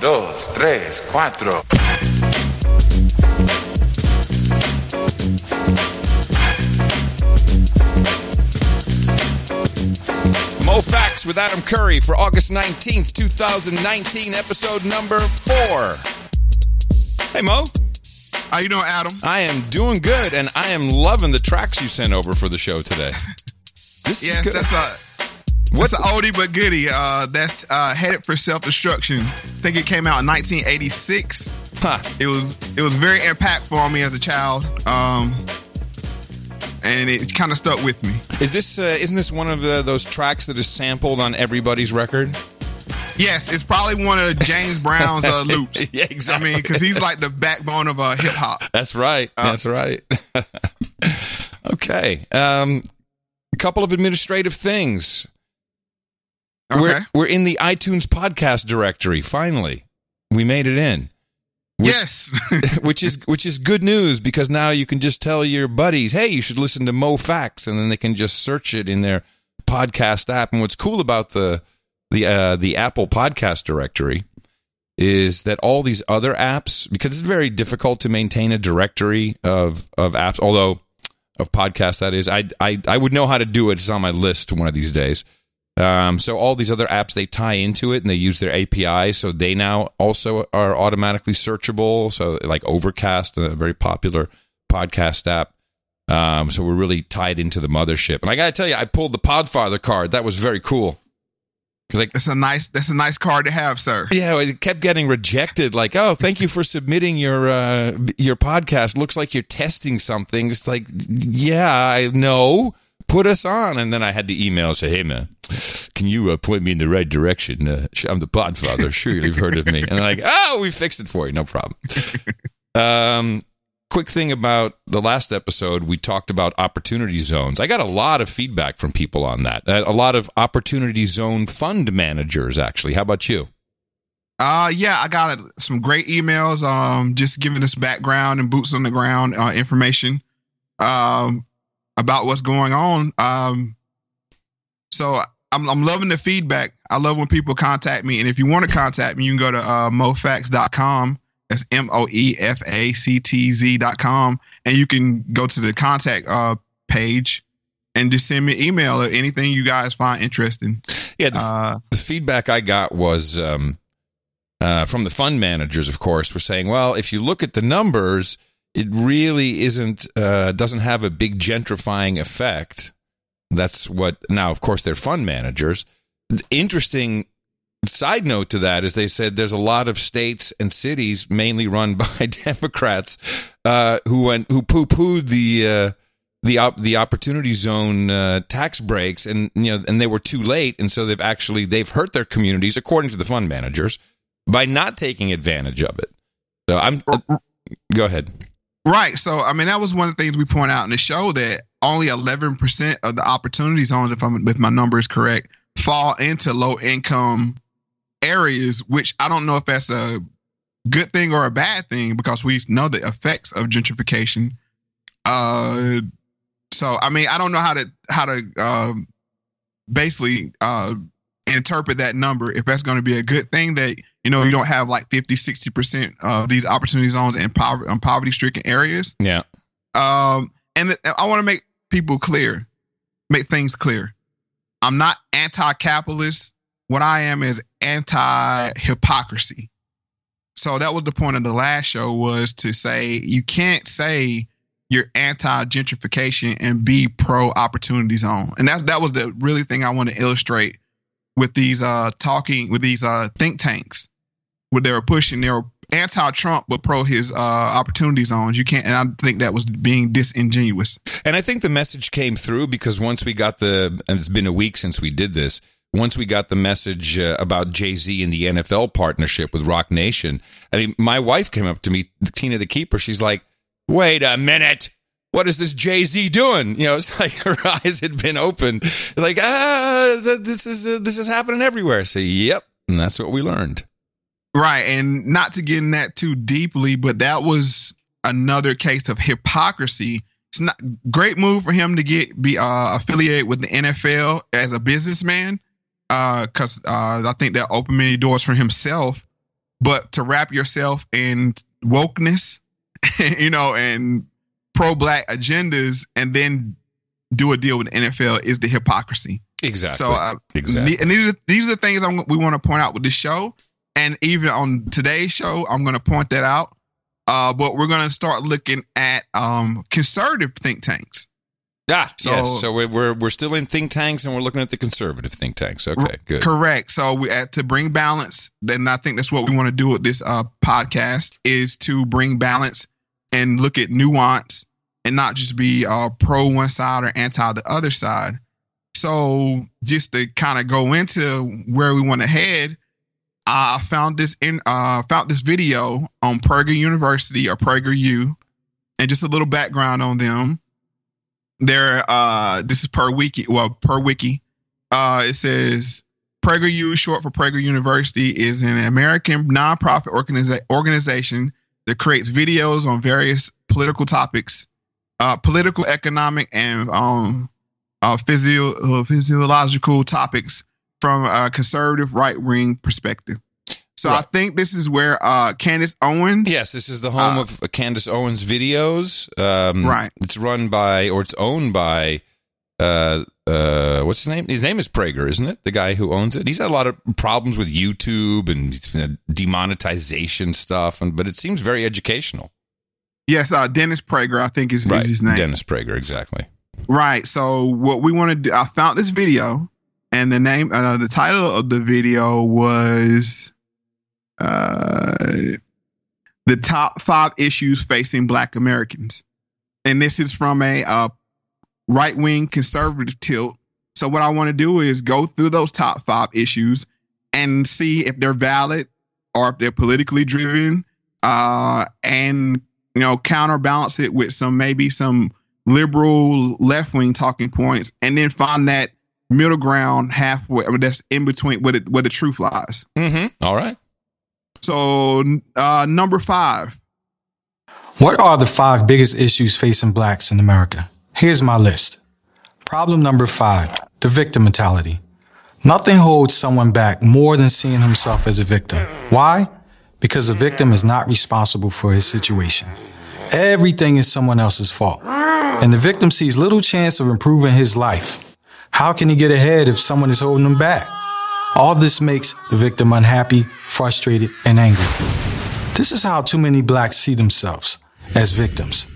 dos, tres, cuatro. Moe Factz with Adam Curry for August 19th, 2019, episode number four. Hey, Mo. How you doing, Adam? I am doing good, and I am loving the tracks you sent over for the show today. This Yes, is good. that's a what's an oldie but goodie. Uh, that's uh, headed for self destruction. I think it came out in 1986. Huh. It was it was very impactful on me as a child. Um, and it kind of stuck with me. Is this uh, isn't this one of the, those tracks that is sampled on everybody's record? Yes, it's probably one of James Brown's uh, loops. Yeah, I mean, because he's like the backbone of uh, hip hop. That's right. That's right. okay. Um, a couple of administrative things. Okay. We're we're in the iTunes podcast directory. Finally, we made it in. which- yes. which is which is good news because now you can just tell your buddies, "Hey, you should listen to Moe Factz," and then they can just search it in their podcast app. And what's cool about the the uh, the Apple Podcast Directory is that all these other apps, because it's very difficult to maintain a directory of of apps, although of podcasts that is, I I I would know how to do it. It's on my list one of these days. Um, so all these other apps they tie into it and they use their API, so they now also are automatically searchable. So like Overcast, a very popular podcast app. Um, so we're really tied into the mothership. And I gotta tell you, I pulled the Podfather card. That was very cool. 'Cause, Like that's a nice that's a nice card to have, sir. yeah, it kept getting rejected. Like, oh, thank you for submitting your uh, your podcast. Looks like you're testing something. It's like, yeah, I know. Put us on, and then I had to email and say, hey man, can you uh, point me in the right direction? Uh, I'm the Podfather. Sure, you've heard of me. And they're like, oh, we fixed it for you. No problem. Um, quick thing about the last episode, we talked about opportunity zones. I got a lot of feedback from people on that. Uh, A lot of opportunity zone fund managers, actually. How about you? Uh yeah, I got uh, some great emails um just giving us background and boots on the ground uh, information um about what's going on. Um so I'm I'm loving the feedback. I love when people contact me and if you want to contact me, you can go to uh moefactz.com. That's M O E F A C T Z.com and you can go to the contact uh page and just send me an email or anything you guys find interesting. Yeah, the, Uh the feedback I got was um, uh, from the fund managers, of course, were saying, well, if you look at the numbers, it really isn't, uh, doesn't have a big gentrifying effect. That's what, now, of course, they're fund managers. Interesting side note to that is they said there's a lot of states and cities, mainly run by Democrats, uh, who went, who poo pooed the, uh, the op- the opportunity zone uh, tax breaks and you know and they were too late and so they've actually they've hurt their communities according to the fund managers by not taking advantage of it. So I'm go ahead. Right. So, I mean, that was one of the things we point out in the show that only 11% of the opportunity zones, if I'm if my number is correct, fall into low income areas, which I don't know if that's a good thing or a bad thing because we know the effects of gentrification. Uh, so I mean, I don't know how to how to um, basically uh, interpret that number if that's going to be a good thing that you know you don't have like 50 60% of these opportunity zones in poverty um, poverty stricken areas. Yeah. um and th- i want to make people clear make things clear. I'm not anti-capitalist. What i am is anti-hypocrisy. So that was the point of the last show was to say you can't say you're anti-gentrification and be pro opportunity zone. And that's that was the really thing i want to illustrate with these uh talking with these uh think tanks what they were pushing they were anti-trump but pro his uh opportunity zones you can't and i think that was being disingenuous And I think the message came through because once we got the and it's been a week since we did this. Once we got the message uh, about Jay Z and the NFL partnership with Roc Nation, I mean, my wife came up to me, Tina the keeper. She's like, "Wait a minute, what is this Jay Z doing?" You know, it's like her eyes had been opened. Like, ah, this is uh, this is happening everywhere. So, yep, and that's what we learned. Right. And not to get in that too deeply, but that was another case of hypocrisy. It's not great move for him to get be uh, affiliated with the NFL as a businessman, because uh, I think that opened many doors for himself. but to wrap yourself in wokeness, you know, and pro black agendas and then do a deal with the NFL is the hypocrisy. Exactly. So, uh, exactly. and these are, these are the things I'm, we want to point out with this show. And even on today's show, I'm going to point that out. Uh, but we're going to start looking at um, conservative think tanks. Ah, So- yes. So we're, we're we're still in think tanks, and we're looking at the conservative think tanks. Okay, good. Correct. So we uh, to bring balance, then I think that's what we want to do with this uh, podcast is to bring balance and look at nuance and not just be uh, pro one side or anti the other side. So just to kind of go into where we want to head, I found this in uh, found this video on Prager University or Prager U, and just a little background on them. They're uh, this is per wiki, well per wiki. Uh, it says Prager U, short for Prager University, is an American nonprofit organiza- organization that creates videos on various political topics, uh, political, economic, and um, uh, physio- uh, physiological topics from a conservative right wing perspective. So I think this is where uh, Candace Owens. Yes, this is the home Uh, of Candace Owens Videos. Um, Right. It's run by, or it's owned by, uh, uh, what's his name? His name is Prager, isn't it? The guy who owns it. He's had a lot of problems with YouTube and demonetization stuff, and but it seems very educational. Yes, uh, Dennis Prager, I think is, is his name. Dennis Prager, exactly. Right. So what we want to do, I found this video, and the name, uh, the title of the video was, uh, the top five issues facing Black Americans, and this is from a uh, right wing conservative tilt. So what I want to do is go through those top five issues and see if they're valid or if they're politically driven, uh, and you know counterbalance it with some maybe some liberal left wing talking points, and then find that middle ground halfway I mean, that's in between where the, where the truth lies. Mm-hmm. All right. So uh, number five, What are the five biggest issues facing blacks in America? Here's my list. Problem number five the victim mentality. Nothing holds someone back more than seeing himself as a victim. Why? Because a victim is not responsible for his situation. Everything is someone else's fault. And the victim sees little chance of improving his life. How can he get ahead if someone is holding him back? All this makes the victim unhappy, frustrated, and angry. This is how too many blacks see themselves as victims.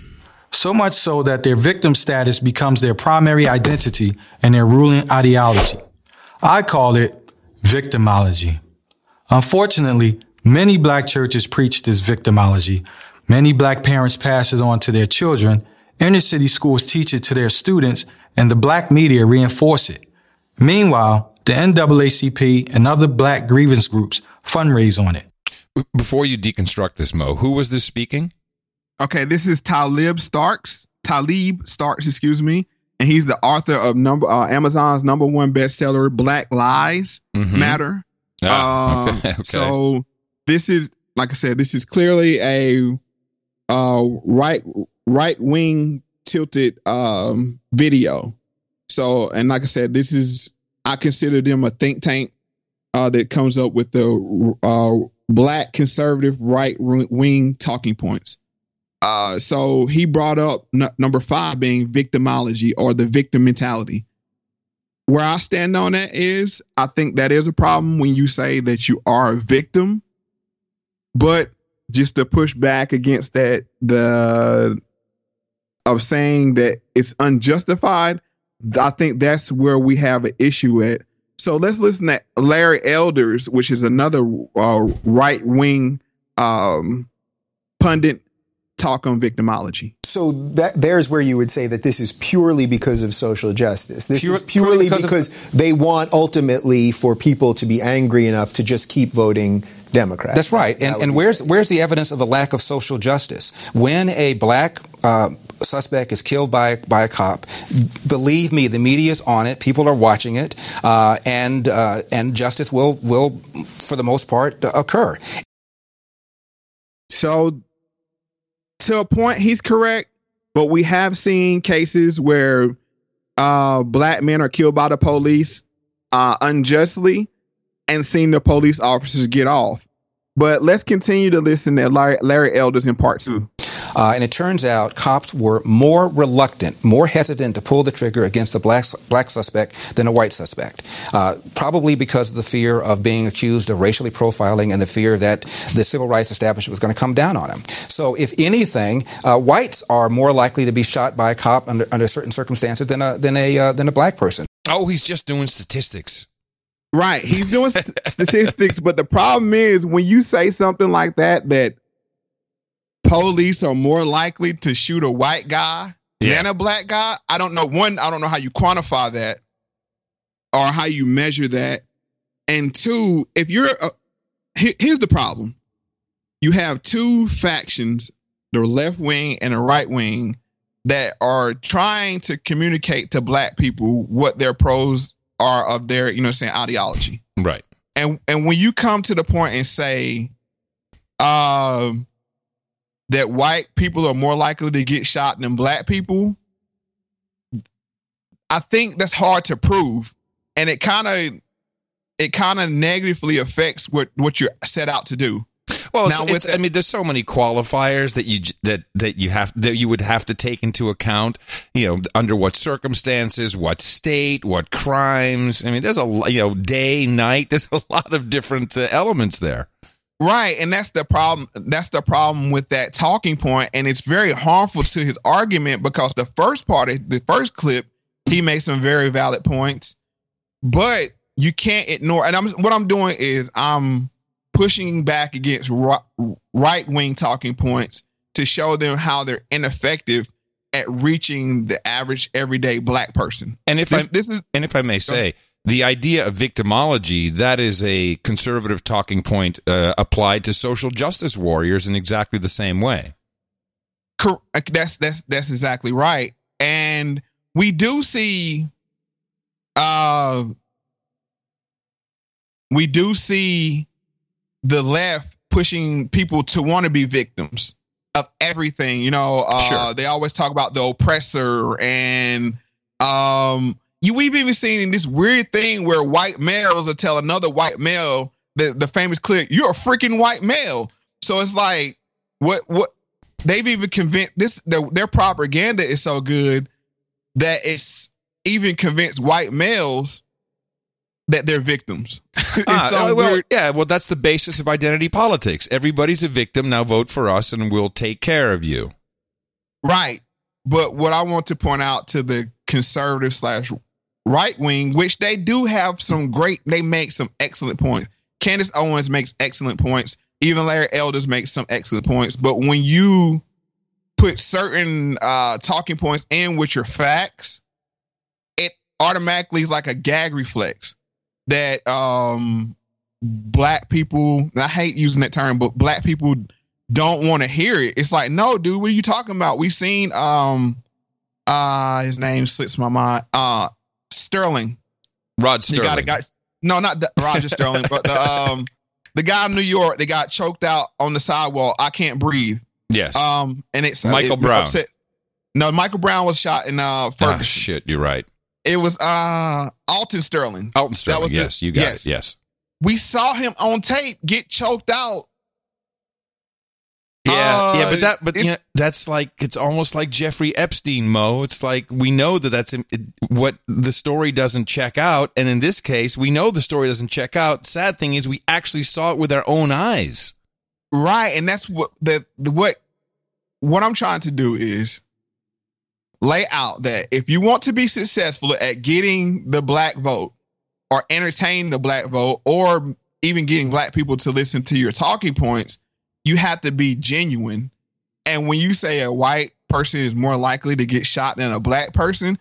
So much so that their victim status becomes their primary identity and their ruling ideology. I call it victimology. Unfortunately, many black churches preach this victimology. Many black parents pass it on to their children. Inner city schools teach it to their students and the black media reinforce it. Meanwhile, the NAACP and other black grievance groups fundraise on it. Before you deconstruct this, Mo, who was this speaking? Okay, this is Taleeb Starkes. Taleeb Starkes, excuse me, and he's the author of number uh, Amazon's number one bestseller, Black Lies Mhm. Matter. Ah, Uh, okay. okay. So this is, like I said, this is clearly a uh, right right wing tilted um, video. So, and like I said, this is I consider them a think tank uh, that comes up with the uh, black conservative right wing talking points. Uh, so he brought up n- number five being victimology or the victim mentality. Where I stand on that is I think that is a problem when you say that you are a victim, but just to push back against that, the of saying that it's unjustified, I think that's where we have an issue at. So let's listen to Larry Elders, which is another uh, right wing um, pundit talk on victimology. So that there's where you would say that this is purely because of social justice. This Pure- is purely, purely because because, of- they want ultimately for people to be angry enough to just keep voting Democrat. That's right. That And, would and be- where's where's the evidence of a lack of social justice? When a black uh, suspect is killed by by a cop, believe me, the media is on it. People are watching it, uh, and uh, and justice will will, for the most part, occur. So, to a point, he's correct, but we have seen cases where uh, black men are killed by the police uh, unjustly and seen the police officers get off. But let's continue to listen to Larry, Larry Elders in part two. Uh, and it turns out cops were more reluctant, more hesitant to pull the trigger against a black, black suspect than a white suspect. Uh, probably because of the fear of being accused of racially profiling and the fear that the civil rights establishment was going to come down on him. So, if anything, uh, whites are more likely to be shot by a cop under, under certain circumstances than a, than, a, uh, than a black person. Oh, he's just doing statistics. Right. He's doing st- statistics, but the problem is when you say something like that, that police are more likely to shoot a white guy Yeah. than a black guy. I don't know. One, I don't know how you quantify that or how you measure that. And two, if you're, a, here- here's the problem you have two factions, the left wing and the right wing, that are trying to communicate to black people what their pros are of their, you know, saying ideology Right. and and when you come to the point and say um that white people are more likely to get shot than black people i think that's hard to prove and it kind of it kind of negatively affects what what you're set out to do Well, it's, Now, it's, I mean, there's so many qualifiers that you that that you have that you would have to take into account. You know, under what circumstances, what state, what crimes. I mean, there's a you know day, night. There's a lot of different uh, elements there. Right, and that's the problem. That's the problem with that talking point, and it's very harmful to his argument because the first part, of the first clip, he made some very valid points, but you can't ignore. And I'm what I'm doing is I'm pushing back against right wing talking points to show them how they're ineffective at reaching the average everyday black person. And if This, I this is and if I may say, the idea of victimology that is a conservative talking point uh, applied to social justice warriors in exactly the same way. That's that's that's exactly right and we do see uh we do see the left pushing people to want to be victims of everything you know uh Sure. they always talk about the oppressor and um you we've even seen this weird thing where white males will tell another white male the, the famous clip you're a freaking white male so it's like what what they've even convinced this their, their propaganda is so good that it's even convinced white males that they're victims. it's Ah, so uh, well, weird. yeah, well, that's the basis of identity politics. Everybody's a victim. Now vote for us, and we'll take care of you. Right. But what I want to point out to the conservative slash right wing, which they do have some great, they make some excellent points. Candace Owens makes excellent points. Even Larry Elders makes some excellent points. But when you put certain uh, talking points in with your facts, it automatically is like a gag reflex that um, black people, I hate using that term, but black people don't want to hear it. It's like, no, dude, what are you talking about? We've seen um uh his name slips my mind. Uh Sterling. Rod Sterling. guy that got no, not the, Roger Sterling, but the um the guy in New York that got choked out on the sidewalk. I can't breathe. yes. Um and it's Michael it Brown. upset- No, Michael Brown was shot in uh ah, Ferguson. shit. You're right. it was uh Alton Sterling. Alton Sterling. the- yes, you got yes. it. Yes. We saw him on tape get choked out. Yeah, yeah, but that, but you know, that's like it's almost like Jeffrey Epstein, Mo. It's like we know that that's it, what the story doesn't check out, and in this case, we know the story doesn't check out. Sad thing is, we actually saw it with our own eyes. Right, and that's what the, the what what I'm trying to do is lay out that if you want to be successful at getting the black vote or entertain the black vote or even getting black people to listen to your talking points, you have to be genuine. And when you say a white person is more likely to get shot than a black person,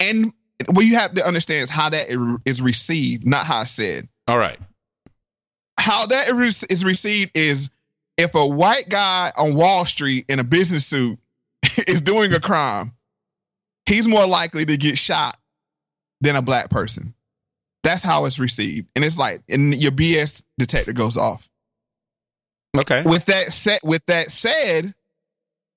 and what you have to understand is how that is received, not how it's said All right. how that is is received is if a white guy on Wall Street in a business suit is doing a crime, he's more likely to get shot than a black person. That's how it's received. And it's like, and your BS detector goes off. Okay. With that said, with that said,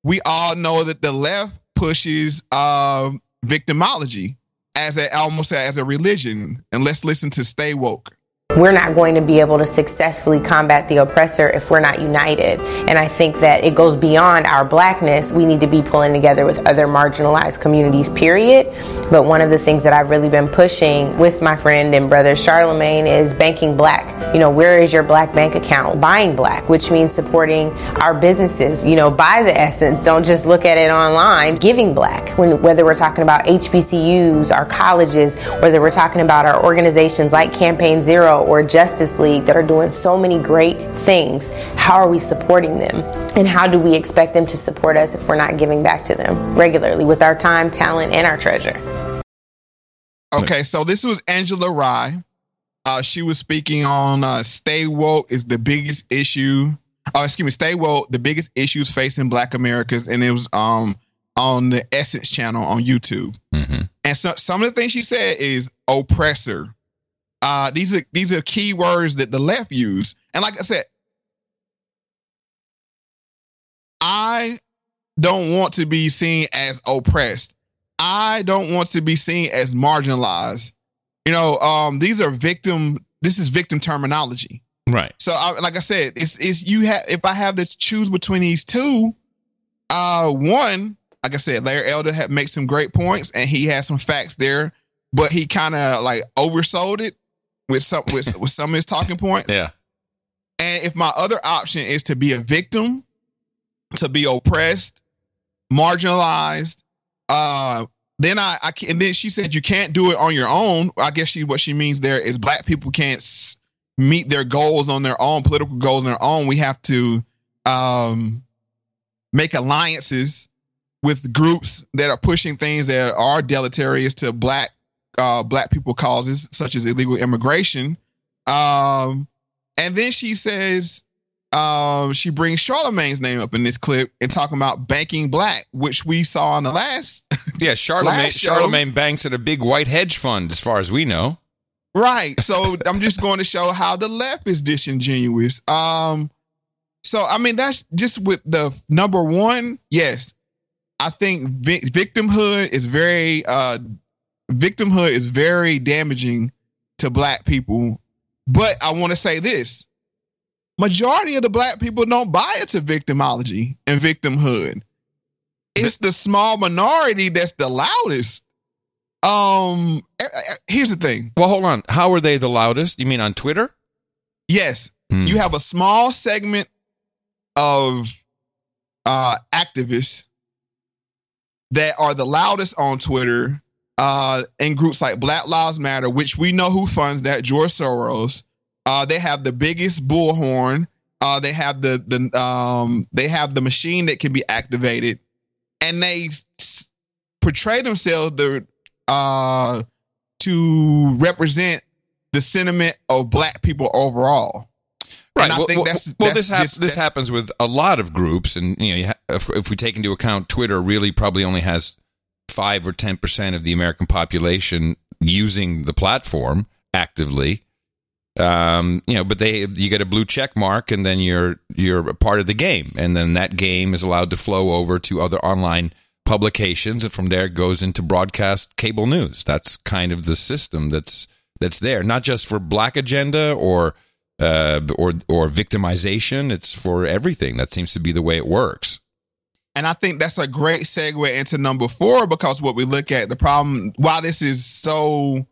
we all know that the left pushes um, victimology as a almost as a religion. And let's listen to Stay Woke. We're not going to be able to successfully combat the oppressor if we're not united. And I think that it goes beyond our blackness. We need to be pulling together with other marginalized communities, period. But one of the things that I've really been pushing with my friend and brother Charlemagne is banking black. You know, where is your black bank account? Buying black, which means supporting our businesses. You know, buy the essence. Don't just look at it online. Giving black. When, whether we're talking about HBCUs, our colleges, whether we're talking about our organizations like Campaign Zero or Justice League that are doing so many great things, how are we supporting them? And how do we expect them to support us if we're not giving back to them regularly with our time, talent, and our treasure? Okay, so this was Angela Rye. Uh, she was speaking on uh, stay woke is the biggest issue. Oh, excuse me, stay woke, the biggest issues facing Black Americans, and it was um on the Essence channel on YouTube. Mm-hmm. And so some of the things she said is oppressor. Uh, these are these are key words that the left use. And like I said, I don't want to be seen as oppressed. I don't want to be seen as marginalized. You know, um, these are victim. This is victim terminology. Right. So, I, like I said, it's it's you have. If I have to choose between these two, uh, one, like I said, Larry Elder had made some great points, and he has some facts there, but he kind of like oversold it with some with with some of his talking points. Yeah. And if my other option is to be a victim, to be oppressed, marginalized, uh, then I, I can, and then she said you can't do it on your own. I guess she what she means there is black people can't s- meet their goals on their own, political goals on their own. We have to um, make alliances with groups that are pushing things that are deleterious to black uh, black people causes, such as illegal immigration. Um, and then she says um, she brings Charlemagne's name up in this clip and talking about banking black, which we saw in the last. Yeah, Charlemagne, Last Charlemagne banks at a big white hedge fund, as far as we know. right. So I'm just going to show how the left is disingenuous. Um, so I mean that's just with the number one. Yes, I think vi- victimhood is very uh, victimhood is very damaging to black people. But I want to say this: majority of the black people don't buy into victimology and victimhood. It's the small minority that's the loudest. Um, here's the thing. Well, hold on. How are they the loudest? You mean on Twitter? Yes, Hmm. you have a small segment of uh activists that are the loudest on Twitter uh in groups like Black Lives Matter, which we know who funds that, George Soros. Uh they have the biggest bullhorn. Uh they have the the um they have the machine that can be activated and they s- portray themselves the uh to represent the sentiment of black people overall. Right. And I well, think well, that's- well, that's this, hap- this happens with a lot of groups, and you know, you ha- if, if we take into account Twitter, really probably only has five or ten percent of the American population using the platform actively. Um, you know, but they you get a blue check mark, and then you're you're part of the game, and then that game is allowed to flow over to other online publications, and from there it goes into broadcast cable news. That's kind of the system that's that's there, not just for black agenda or uh, or or victimization. It's for everything. That seems to be the way it works. And I think that's a great segue into number four because what we look at the problem, why this is so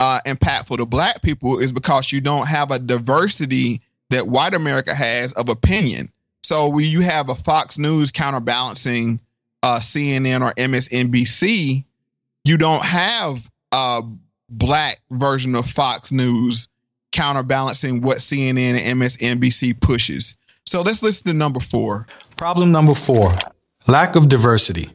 uh, impactful to black people, is because you don't have a diversity that white America has of opinion. So when you have a Fox News counterbalancing uh, CNN or MSNBC, you don't have a black version of Fox News counterbalancing what CNN and MSNBC pushes. So let's listen to number four. Problem number four lack of diversity.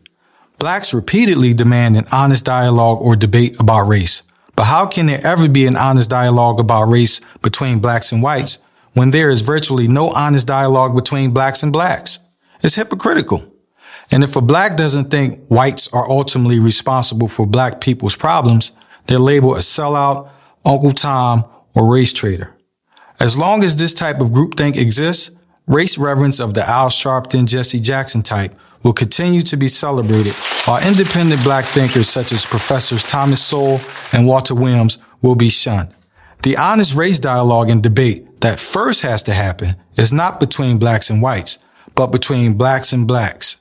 Blacks repeatedly demand an honest dialogue or debate about race. But how can there ever be an honest dialogue about race between blacks and whites when there is virtually no honest dialogue between blacks and blacks? It's hypocritical. And if a black doesn't think whites are ultimately responsible for black people's problems, they're labeled a sellout, Uncle Tom, or race traitor. As long as this type of groupthink exists, race reverence of the Al Sharpton, Jesse Jackson type will continue to be celebrated, while independent black thinkers such as Professors Thomas Sowell and Walter Williams will be shunned. The honest race dialogue and debate that first has to happen is not between blacks and whites, but between blacks and blacks.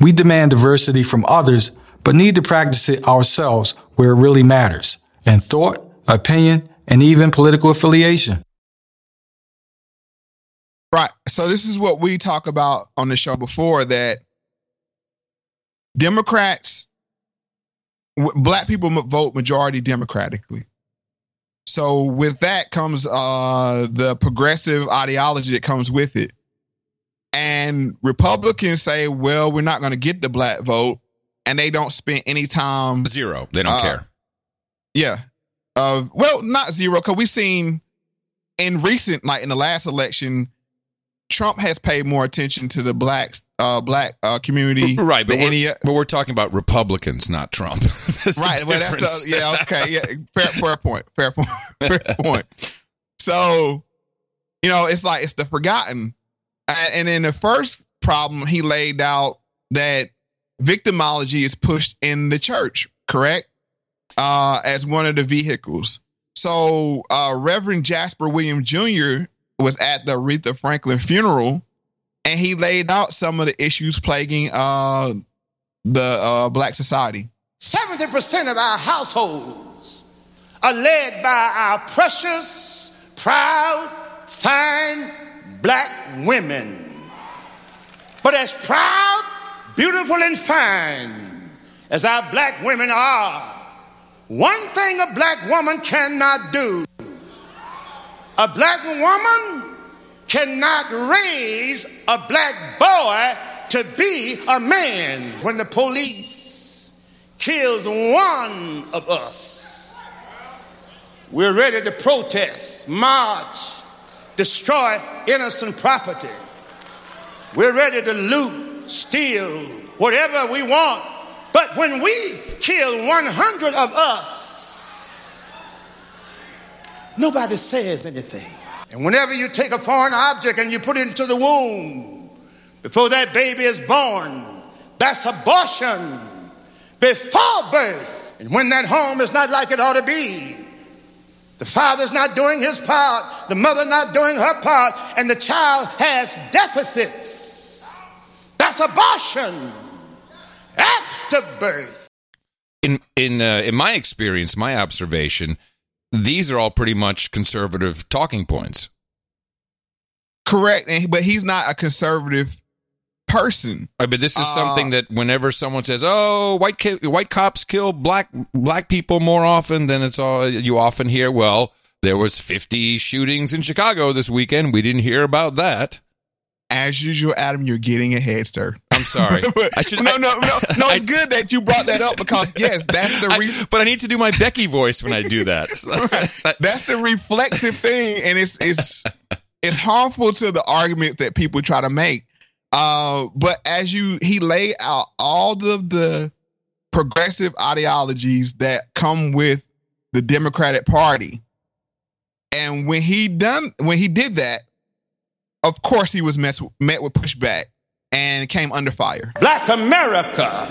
We demand diversity from others, but need to practice it ourselves where it really matters in thought, opinion, and even political affiliation. Right. So this is what we talk about on the show before that Democrats, black people vote majority democratically. So with that comes uh, the progressive ideology that comes with it. And Republicans say, well, we're not going to get the black vote. And they don't spend any time Zero. They don't Uh, care. Yeah. Uh, well, not zero, because we've seen in recent, like in the last election, Trump has paid more attention to the black uh black uh community Right, but than any we're, but we're talking about Republicans, not Trump. Right well that's yeah okay yeah fair, fair point fair point fair point. So you know it's like it's the forgotten. And, and in the first problem he laid out that victimology is pushed in the church correct? Uh as one of the vehicles. So uh reverend jasper william jr was at the aretha franklin funeral and he laid out some of the issues plaguing uh the uh black society 70% of our households are led by our precious, proud, fine black women. But as proud, beautiful, and fine as our black women are, one thing a black woman cannot do a black woman cannot raise a black boy to be a man. When the police kills one of us, we're ready to protest, march, destroy innocent property. We're ready to loot, steal, whatever we want. But when we kill 100 of us, nobody says anything. And whenever you take a foreign object and you put it into the womb before that baby is born, that's abortion before birth. And when that home is not like it ought to be, the father's not doing his part, the mother not doing her part, and the child has deficits. That's abortion after birth. in in uh, in my experience, my observation, these are all pretty much conservative talking points. correct but he's not a conservative person Right, but this is Uh, something that whenever someone says, "Oh, white ki- white cops kill black black people more often," then it's all you often hear. Well, there was fifty shootings in Chicago this weekend. We didn't hear about that. as usual adam you're getting ahead sir I'm sorry. But- I should. no no no no it's I- good that you brought that up because yes that's the re- I- but I need to do my Becky voice when I do that. that's the reflexive thing and it's it's it's harmful to the argument that people try to make uh but as you he laid out all of the progressive ideologies that come with the democratic party and when he done when he did that of course he was met with pushback and came under fire Black America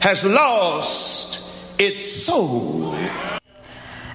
has lost its soul.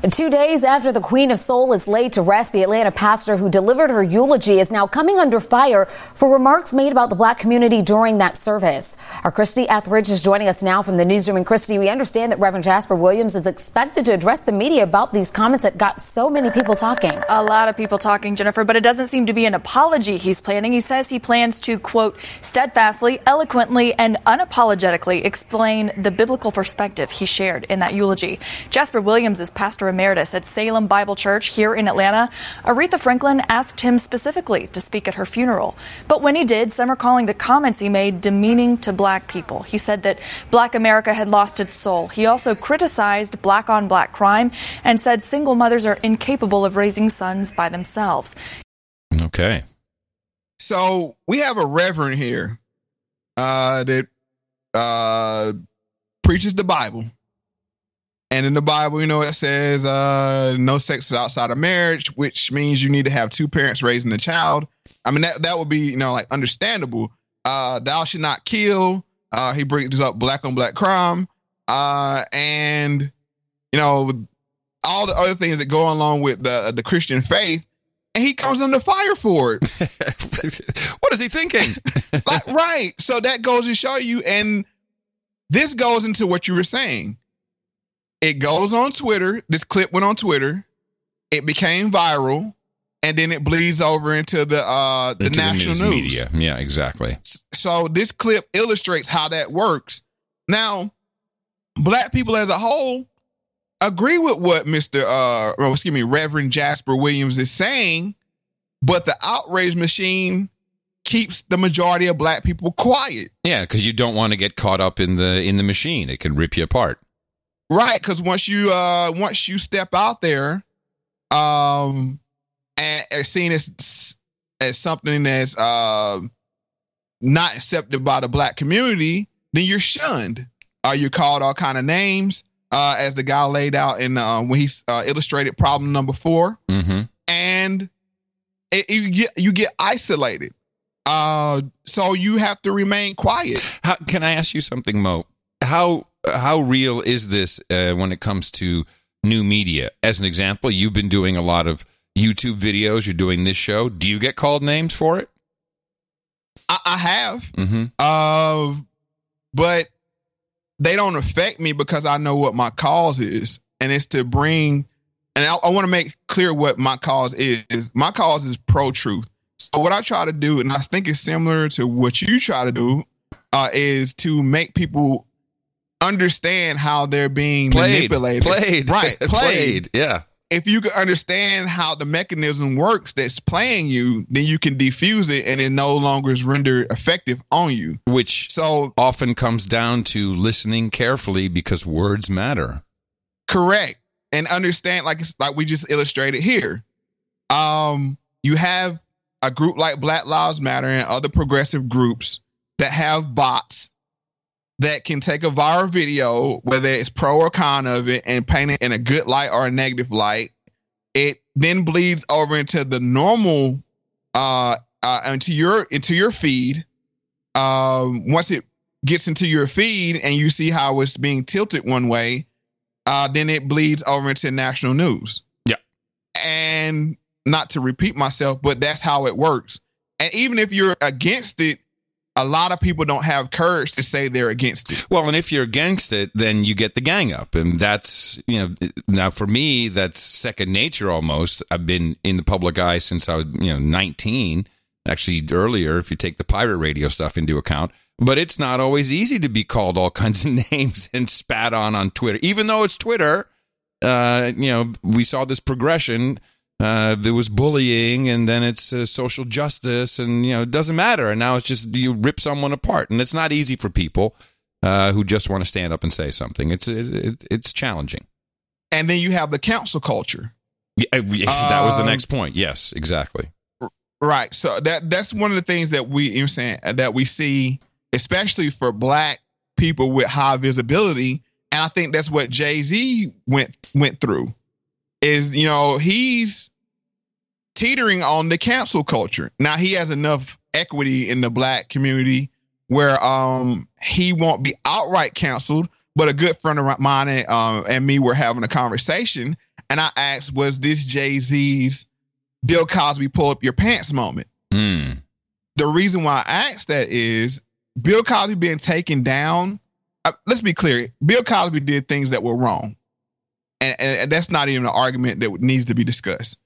Two days after the Queen of Soul is laid to rest, the Atlanta pastor who delivered her eulogy is now coming under fire for remarks made about the black community during that service. Our Christy Etheridge is joining us now from the newsroom. And Christy, we understand that Reverend Jasper Williams is expected to address the media about these comments that got so many people talking. A lot of people talking, Jennifer, but it doesn't seem to be an apology he's planning. He says he plans to, quote, steadfastly, eloquently, and unapologetically explain the biblical perspective he shared in that eulogy. Jasper Williams is pastor emeritus at Salem Bible Church here in Atlanta. Aretha Franklin asked him specifically to speak at her funeral. But when he did, some are calling the comments he made demeaning to black people. He said that black America had lost its soul. He also criticized black on black crime and said single mothers are incapable of raising sons by themselves. okay. So we have a reverend here uh, that uh, preaches the Bible. And in the Bible, you know, it says uh, no sex outside of marriage, which means you need to have two parents raising the child. I mean, that, that would be, you know, like understandable. Uh, thou should not kill. Uh, he brings up black on black crime. Uh, and, you know, all the other things that go along with the the Christian faith, and he comes under fire for it. what is he thinking? like, right. So that goes to show you, and this goes into what you were saying. It goes on Twitter. This clip went on Twitter. It became viral, and then it bleeds over into the uh the Into national news news. media. Yeah, exactly. So this clip illustrates how that works. Now, black people as a whole agree with what Mr. Uh, or excuse me, Reverend Jasper Williams is saying, but the outrage machine keeps the majority of black people quiet. Yeah, because you don't want to get caught up in the in the machine. It can rip you apart. Right, because once you uh once you step out there, um, and, and seen as as something that's uh not accepted by the black community, then you're shunned. Uh, you're called all kind of names, uh, as the guy laid out in uh, when he uh, illustrated problem number four, Mm-hmm. and it, you get you get isolated. Uh, so you have to remain quiet. How, can I ask you something, Mo? How how real is this uh, when it comes to new media? As an example, you've been doing a lot of YouTube videos. You're doing this show. Do you get called names for it? I, I have. Mm-hmm. Uh, but they don't affect me because I know what my cause is, and it's to bring. And I, I want to make clear what my cause is. My cause is pro truth. So what I try to do, and I think it's similar to what you try to do, uh, is to make people understand how they're being Played, manipulated. played, right? Played. played. Yeah. If you can understand how the mechanism works that's playing you, then you can defuse it, and it no longer is rendered effective on you. Which So often comes down to listening carefully because words matter. correct and understand like it's like we just illustrated here um you have a group like black lives matter and other progressive groups that have bots that can take a viral video whether it's pro or con of it and paint it in a good light or a negative light it then bleeds over into the normal uh, uh into your into your feed um once it gets into your feed and you see how it's being tilted one way uh, then it bleeds over into national news. Yeah. And not to repeat myself, but that's how it works. And even if you're against it, a lot of people don't have courage to say they're against it. Well, and if you're against it, then you get the gang up. And that's, you know, now for me, that's second nature almost. I've been in the public eye since I was, you know, 19, actually earlier, if you take the pirate radio stuff into account. But it's not always easy to be called all kinds of names and spat on on Twitter, even though it's Twitter. Uh, you know, we saw this progression. Uh, there was bullying, and then it's uh, social justice, and you know, it doesn't matter. And now it's just you rip someone apart, and it's not easy for people uh, who just want to stand up and say something. It's it, it's challenging. And then you have the cancel culture. Yeah, uh, that was the Um, next point. Yes, exactly. Right. So that that's one of the things that we you know, saying that we see, especially for black people with high visibility. And I think that's what Jay Z went went through. Is you know he's teetering on the cancel culture. Now he has enough equity in the black community where um he won't be outright canceled. But a good friend of mine and, um, and me were having a conversation, and I asked, "Was this Jay Z's Bill Cosby pull up your pants moment?" Hmm. the reason why I asked that is Bill Cosby being taken down. Uh, let's be clear. Bill Cosby did things that were wrong, and, and, and that's not even an argument that needs to be discussed.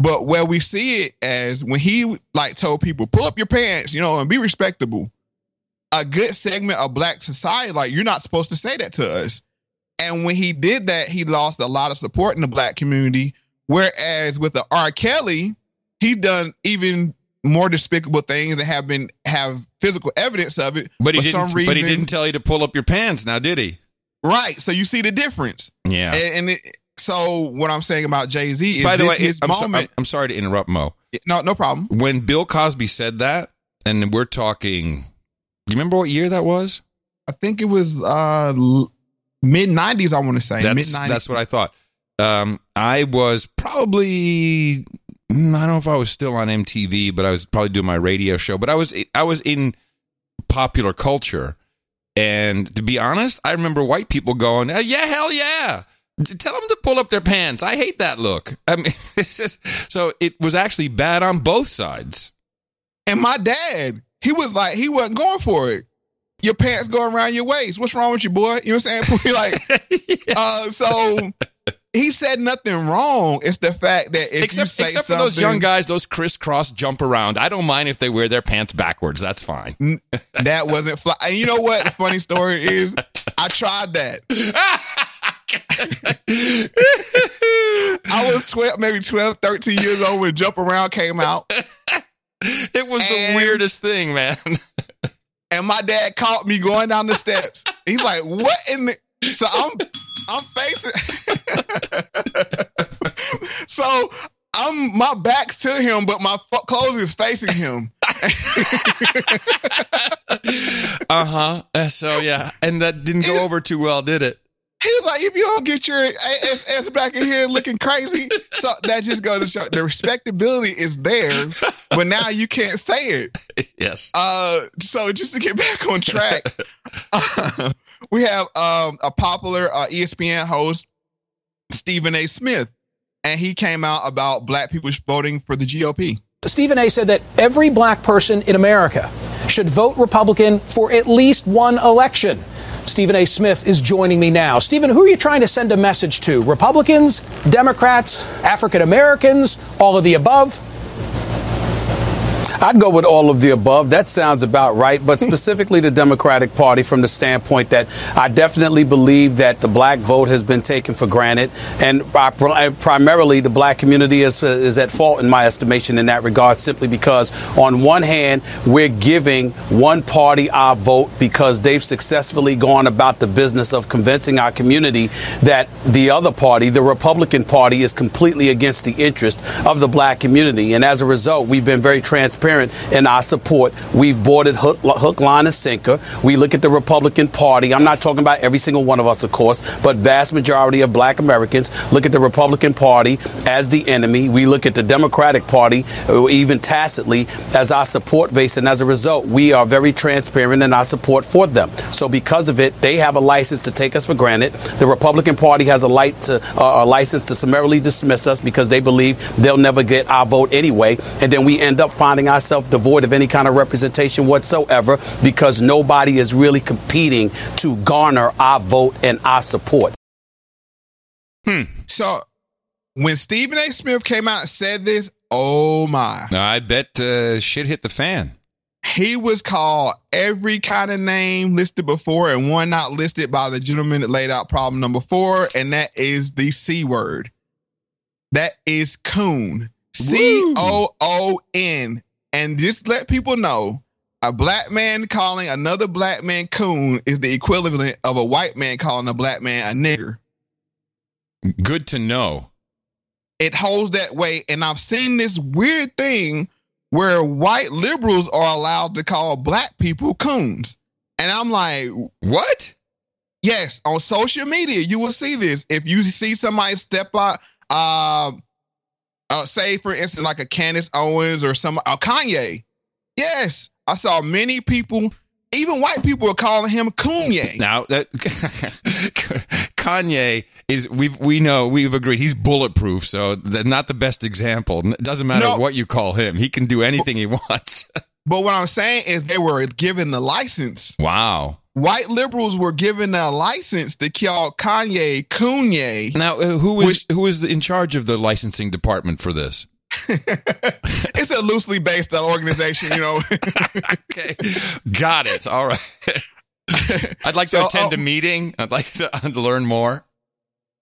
But where we see it as when he like told people, "Pull up your pants," you know, and be respectable. A good segment of black society, like you're not supposed to say that to us. And when he did that, he lost a lot of support in the black community. Whereas with the R. Kelly, he done even more despicable things that have been have physical evidence of it. But he for didn't. some reason, but he didn't tell you to pull up your pants. Now, did he? Right. So you see the difference. Yeah. And, and it, so what I'm saying about Jay Z is By the way, his I'm, so- moment. I'm- I'm sorry to interrupt, Mo. no, no problem. When Bill Cosby said that, and we're talking, do you remember what year that was? I think it was uh mid '90s. I want to say mid That's '90s. that's what I thought. Um, I was probably mm, I don't know if I was still on MTV, but I was probably doing my radio show. But I was I was in popular culture, and to be honest, I remember white people going, "Uh, "Yeah, hell yeah." Tell them to pull up their pants. I hate that look. I mean, it's just so it was actually bad on both sides. And my dad, he was like, he wasn't going for it. Your pants go around your waist. What's wrong with you, boy? You know what I'm saying? like, yes. uh, so he said nothing wrong. It's the fact that if except, you say except for those young guys, those crisscross jump around. I don't mind if they wear their pants backwards. That's fine. that wasn't fly. And you know what? The funny story is, I tried that. I was 12, maybe 12, 13 years old when Jump Around came out. It was and, the weirdest thing, man. and my dad caught me going down the steps. He's like, "What in the?" So I'm, I'm facing. so I'm my back's to him, but my clothes is facing him. uh huh. So yeah, and that didn't go over too well, did it? He was like, if you don't get your ass back in here looking crazy, so that just goes to show the respectability is there, but now you can't say it. Yes. Uh, so just to get back on track, uh, we have um, a popular uh, ESPN host, Stephen A. Smith, and he came out about black people voting for the GOP. Stephen A. said that every black person in America should vote Republican for at least one election. Stephen A. Smith is joining me now. Stephen, who are you trying to send a message to? Republicans, Democrats, African Americans, all of the above? I'd go with all of the above. That sounds about right. But specifically the Democratic Party from the standpoint that I definitely believe that the black vote has been taken for granted. And primarily the black community is, is at fault in my estimation in that regard, simply because on one hand, we're giving one party our vote because they've successfully gone about the business of convincing our community that the other party, the Republican Party, is completely against the interest of the black community. And as a result, we've been very transparent transparent in our support. We've boarded hook, hook, line, and sinker. We look at the Republican Party. I'm not talking about every single one of us, of course, but vast majority of black Americans look at the Republican Party as the enemy. We look at the Democratic Party, uh, even tacitly, as our support base. And as a result, we are very transparent in our support for them. So because of it, they have a license to take us for granted. The Republican Party has a, light to, uh, a license to summarily dismiss us because they believe they'll never get our vote anyway. And then we end up finding our myself devoid of any kind of representation whatsoever because nobody is really competing to garner our vote and our support. Hmm. So when Stephen A. Smith came out and said this, oh my. I bet uh, shit hit the fan. He was called every kind of name listed before and one not listed by the gentleman that laid out problem number four, and that is the C word. That is coon. C O O N and just let people know a black man calling another black man coon is the equivalent of a white man calling a black man a nigger. Good to know. It holds that way. And I've seen this weird thing where white liberals are allowed to call black people coons. And I'm like, what? Yes, on social media, you will see this. If you see somebody step out, uh, uh, say for instance, like a Candace Owens or some uh, Kanye. Yes, I saw many people, even white people, are calling him Kanye. Now that Kanye is, we we know we've agreed he's bulletproof, so not the best example. It doesn't matter no, what you call him; he can do anything he wants. but what I'm saying is, they were given the license. Wow white liberals were given a license to call Kanye Kanye. Now, uh, who is which, who is in charge of the licensing department for this? it's a loosely based uh, organization, you know. okay, got it. All right. I'd like to so, attend um, a meeting. I'd like to, to learn more.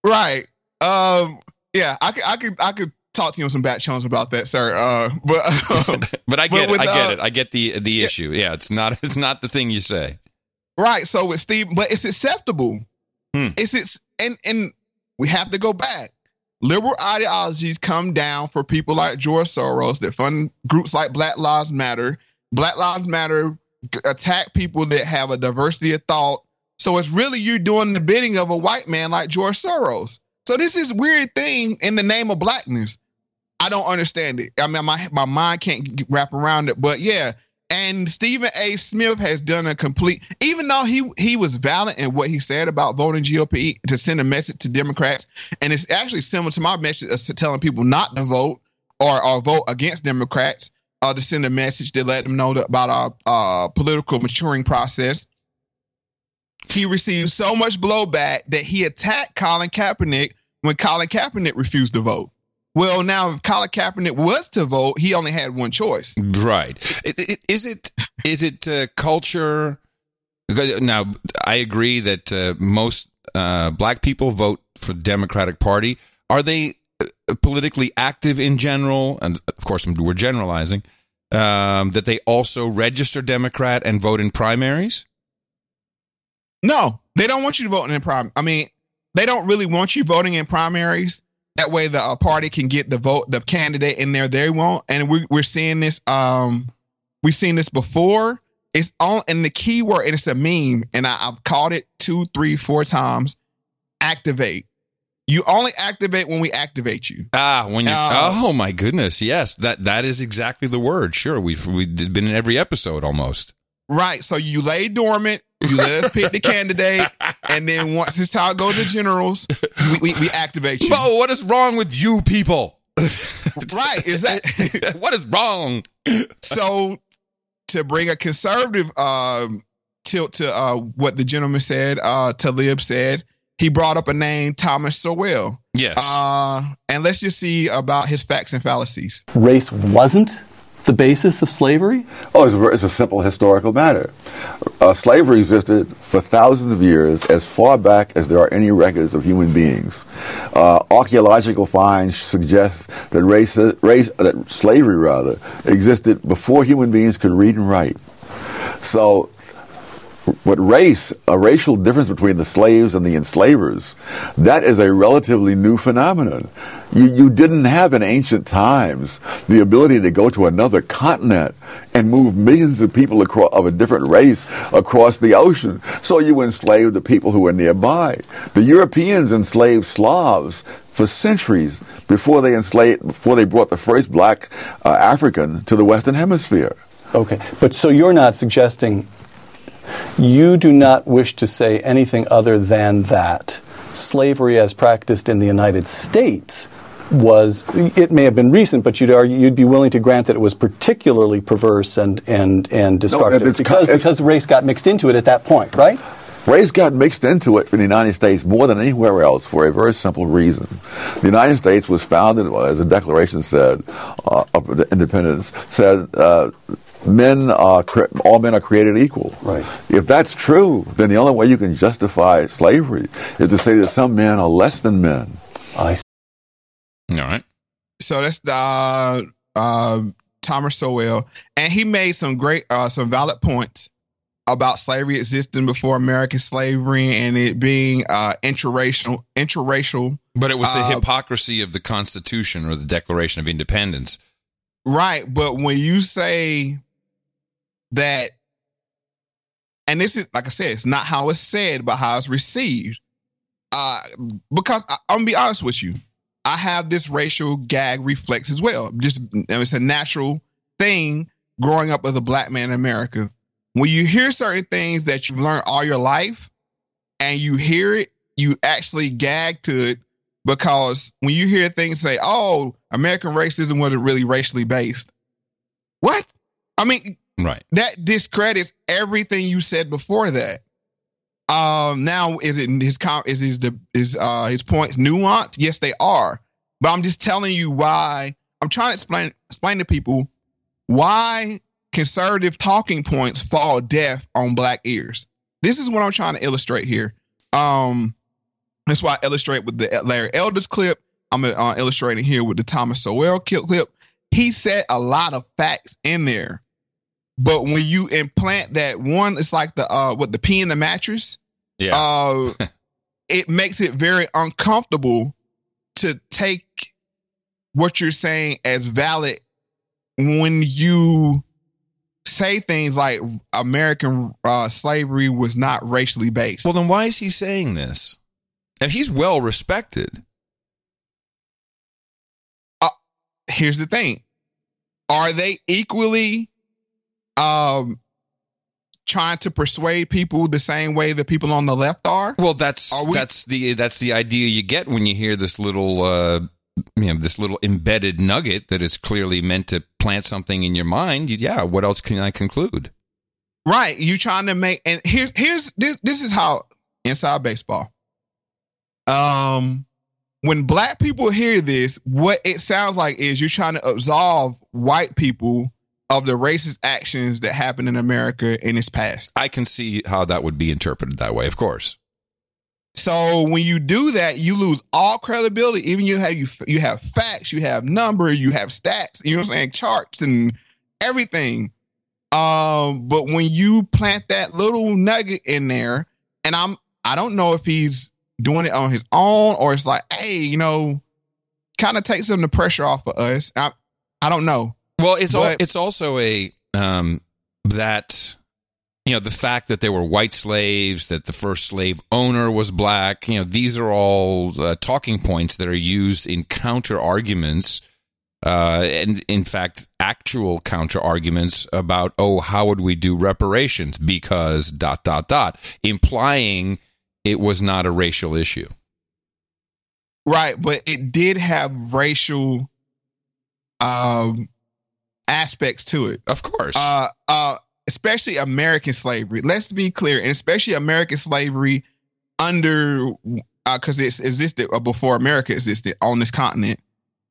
Right. Um. Yeah. I could. I could. I could talk to you on some back channels about that, sir. Uh. But. Um, but I get but it. I get uh, it. I get the the issue. Yeah. It's not. It's not the thing you say. Right. So with Steve, but it's acceptable. Hmm. It's it's and and we have to go back. Liberal ideologies come down for people like George Soros that fund groups like Black Lives Matter. Black Lives Matter attack people that have a diversity of thought. So it's really you doing the bidding of a white man like George Soros. So this is weird thing in the name of blackness. I don't understand it. I mean, my my mind can't wrap around it. But yeah, And Stephen A. Smith has done a complete, even though he he was valid in what he said about voting GOP to send a message to Democrats, and it's actually similar to my message of telling people not to vote or, or vote against Democrats, uh, to send a message to let them know about our uh, political maturing process. He received so much blowback that he attacked Colin Kaepernick when Colin Kaepernick refused to vote. Well, now if Colin Kaepernick was to vote, he only had one choice. Right. Is it, is it uh, culture? Now, I agree that uh, most uh, black people vote for the Democratic Party. Are they uh, politically active in general? And of course, we're generalizing. Um, that they also register Democrat and vote in primaries. No, they don't want you to vote in prim. I mean, they don't really want you voting in primaries. That way, the uh, party can get the vote, the candidate in there they want. And we, we're seeing this. Um, we've seen this before. It's on, and the key word, and it's a meme, and I, I've called it two, three, four times. Activate. You only activate when we activate you. Ah, when you. Uh, oh my goodness, yes, that that is exactly the word. Sure, we've we've been in every episode almost. Right. So you lay dormant. You let us pick the candidate, and then once it's time to go to generals, we, we, we activate you. Oh, what is wrong with you people? right. Is that what is wrong? So to bring a conservative um, tilt to uh, what the gentleman said, uh, Taleeb said, he brought up a name, Thomas Sowell. Yes. Uh, and let's just see about his facts and fallacies. Race wasn't the basis of slavery? Oh, it's a, it's a simple historical matter. Uh, slavery existed for thousands of years, as far back as there are any records of human beings. Uh, archaeological finds suggest that race, race, that slavery rather, existed before human beings could read and write. So what race, a racial difference between the slaves and the enslavers, that is a relatively new phenomenon. You, you didn't have in ancient times the ability to go to another continent and move millions of people across, of a different race across the ocean. So you enslaved the people who were nearby. The Europeans enslaved Slavs for centuries before they enslaved, before they brought the first black uh, African to the Western Hemisphere. Okay, but so you're not suggesting you do not wish to say anything other than that slavery as practiced in the United States was it may have been recent, but you'd argue, you'd be willing to grant that it was particularly perverse and and and destructive no, because because race got mixed into it at that point, right? Race got mixed into it in the United States more than anywhere else for a very simple reason. The United States was founded, as the Declaration said, uh, of the independence, said uh, men are all men are created equal. Right. If that's true, then the only way you can justify slavery is to say that some men are less than men. I see. All right. So that's the uh, uh, Thomas Sowell, and he made some great, uh, some valid points about slavery existing before American slavery and it being uh, interracial, interracial. But it was the uh, hypocrisy of the Constitution or the Declaration of Independence. Right, but when you say that and this is like I said, it's not how it's said, but how it's received. Uh, because I, I'm gonna be honest with you, I have this racial gag reflex as well. Just it's a natural thing growing up as a black man in America. When you hear certain things that you've learned all your life, and you hear it, you actually gag to it because when you hear things say, "Oh, American racism wasn't really racially based," what? I mean, Right. That discredits everything you said before that. Um, now is it his is his is uh his points nuanced? Yes, they are. But I'm just telling you why I'm trying to explain explain to people why conservative talking points fall deaf on black ears. This is what I'm trying to illustrate here. Um, that's why I illustrate with the Larry Elders clip. I'm uh, illustrating here with the Thomas Sowell clip. He said a lot of facts in there but when you implant that one, it's like the uh what the pee in the mattress. Yeah. Uh, it makes it very uncomfortable to take what you're saying as valid when you say things like American uh, slavery was not racially based. Well, then why is he saying this? And he's well respected. Uh, here's the thing: Are they equally um trying to persuade people the same way the people on the left are? Well, that's Are we- that's the that's the idea you get when you hear this little uh, you know this little embedded nugget that is clearly meant to plant something in your mind. Yeah, what else can I conclude? Right. You trying to make and here's here's this this is how inside baseball. Um when black people hear this, what it sounds like is you're trying to absolve white people of the racist actions that happened in America in its past. I can see how that would be interpreted that way. Of course. So when you do that, you lose all credibility. Even you have you you have facts, you have numbers, you have stats, you know what I'm saying, charts and everything. Um, but when you plant that little nugget in there, and I'm I don't know if he's doing it on his own or it's like, hey, you know, kind of takes some of the pressure off of us. I I don't know. Well, it's al- But- it's also a um, that you know the fact that there were white slaves, that the first slave owner was black. You know, these are all uh, talking points that are used in counter arguments, uh, and in fact, actual counter arguments about oh, how would we do reparations because dot dot dot, implying it was not a racial issue. Right, but it did have racial um aspects to it. Of course. Uh uh especially American slavery. Let's be clear, and especially American slavery under uh cuz it existed uh, before America existed on this continent.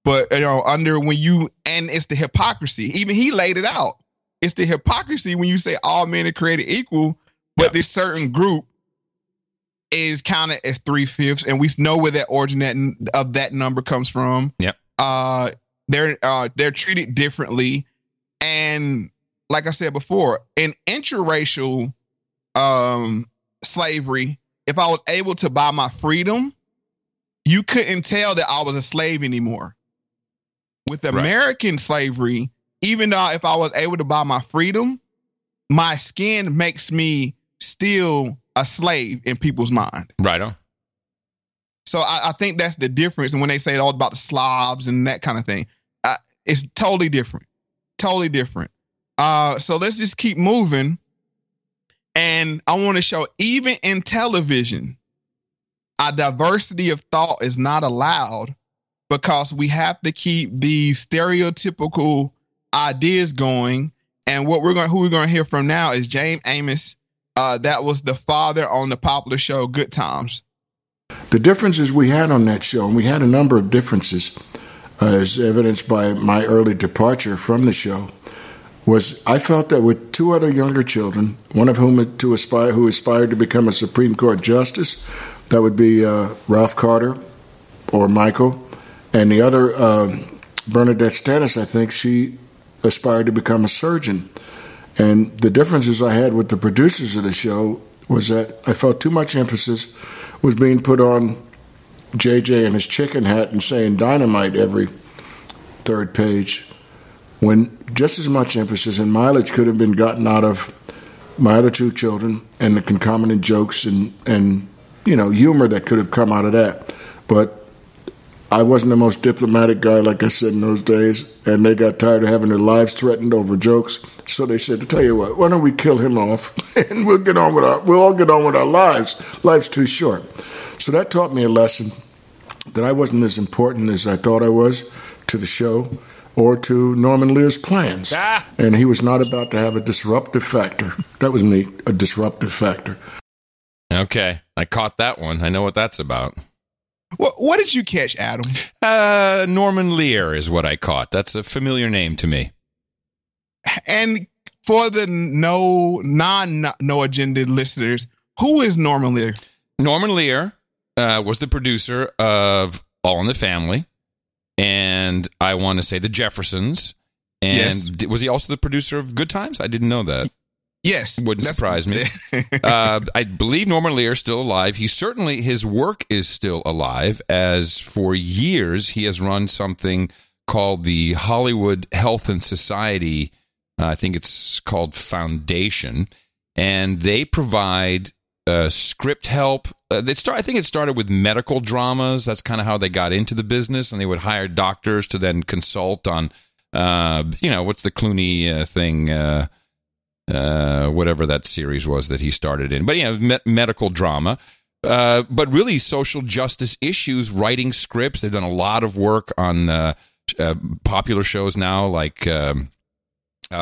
But you know, under when you and it's the hypocrisy. Even he laid it out. It's the hypocrisy when you say all men are created equal, but this certain group is counted as three fifths, and we know where that origin that, of that number comes from. Yep. Uh, they're uh, they're treated differently, and like I said before, in interracial um, slavery, if I was able to buy my freedom, you couldn't tell that I was a slave anymore. With American slavery, even though if I was able to buy my freedom, my skin makes me still a slave in people's mind. Right on. So I, I think that's the difference. And when they say it all about the Slavs and that kind of thing, uh, it's totally different. Totally different. Uh, so let's just keep moving. And I want to show even in television, a diversity of thought is not allowed because we have to keep these stereotypical ideas going. And what we're going, who we're going to hear from now is James Amos. Uh, that was the father on the popular show Good Times. The differences we had on that show, and we had a number of differences, as evidenced by my early departure from the show, was I felt that with two other younger children, one of whom to aspire who aspired to become a Supreme Court justice, that would be uh, Ralph Carter or Michael, and the other uh, Bernadette Stanis, I think she aspired to become a surgeon. And the differences I had with the producers of the show was that I felt too much emphasis was being put on JJ and his chicken hat and saying dynamite every third page, when just as much emphasis and mileage could have been gotten out of my other two children and the concomitant jokes and, and you know humor that could have come out of that. But I wasn't the most diplomatic guy, like I said in those days, and they got tired of having their lives threatened over jokes. So they said, "To tell you what, why don't we kill him off, and we'll get on with our, we'll all get on with our lives. Life's too short." So that taught me a lesson that I wasn't as important as I thought I was to the show or to Norman Lear's plans, and he was not about to have a disruptive factor. That was me, a disruptive factor. Okay, I caught that one. I know what that's about. What, what did you catch, Adam? Uh, Norman Lear is what I caught. That's a familiar name to me. And for the no non no agenda listeners, who is Norman Lear? Norman Lear uh, was the producer of All in the Family, and I want to say the Jeffersons. And Yes. was he also the producer of Good Times? I didn't know that. Yes, Wouldn't surprise me. uh, I believe Norman Lear is still alive. He certainly his work is still alive, as for years he has run something called the Hollywood Health and Society. uh, I think it's called Foundation, and they provide uh, script help. Uh, they start. I think it started with medical dramas. That's kind of how they got into the business, and they would hire doctors to then consult on, uh, you know, what's the Clooney uh, thing. Uh, whatever that series was that he started in. But yeah, me- medical drama. But really, social justice issues, writing scripts. They've done a lot of work on popular shows now, like um,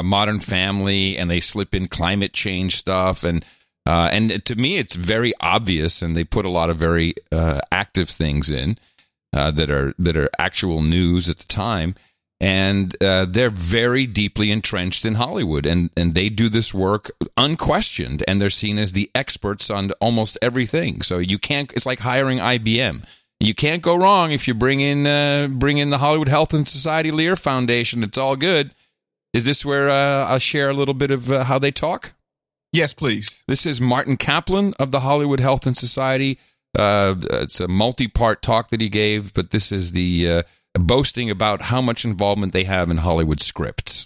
Modern Family, and they slip in climate change stuff. And uh, and to me, it's very obvious, and they put a lot of very uh, active things in that are that are actual news at the time and uh, they're very deeply entrenched in Hollywood, and and they do this work unquestioned, and they're seen as the experts on almost everything. So you can't. It's like hiring IBM. You can't go wrong if you bring in uh, bring in the Hollywood Health and Society Lear Foundation. It's all good. Is this where uh, I'll share a little bit of uh, how they talk? Yes, please. This is Martin Kaplan of the Hollywood Health and Society. Uh, it's a multi-part talk that he gave, but this is the uh, boasting about how much involvement they have in Hollywood scripts.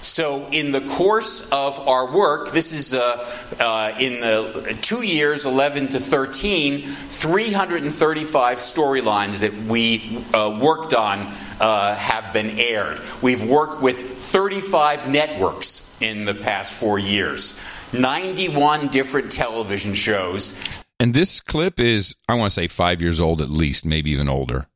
So, in the course of our work, this is uh, uh, in the two years, 11 to 13, 335 storylines that we uh, worked on uh, have been aired. We've worked with 35 networks in the past four years, 91 different television shows. And this clip is, I want to say, five years old at least, maybe even older.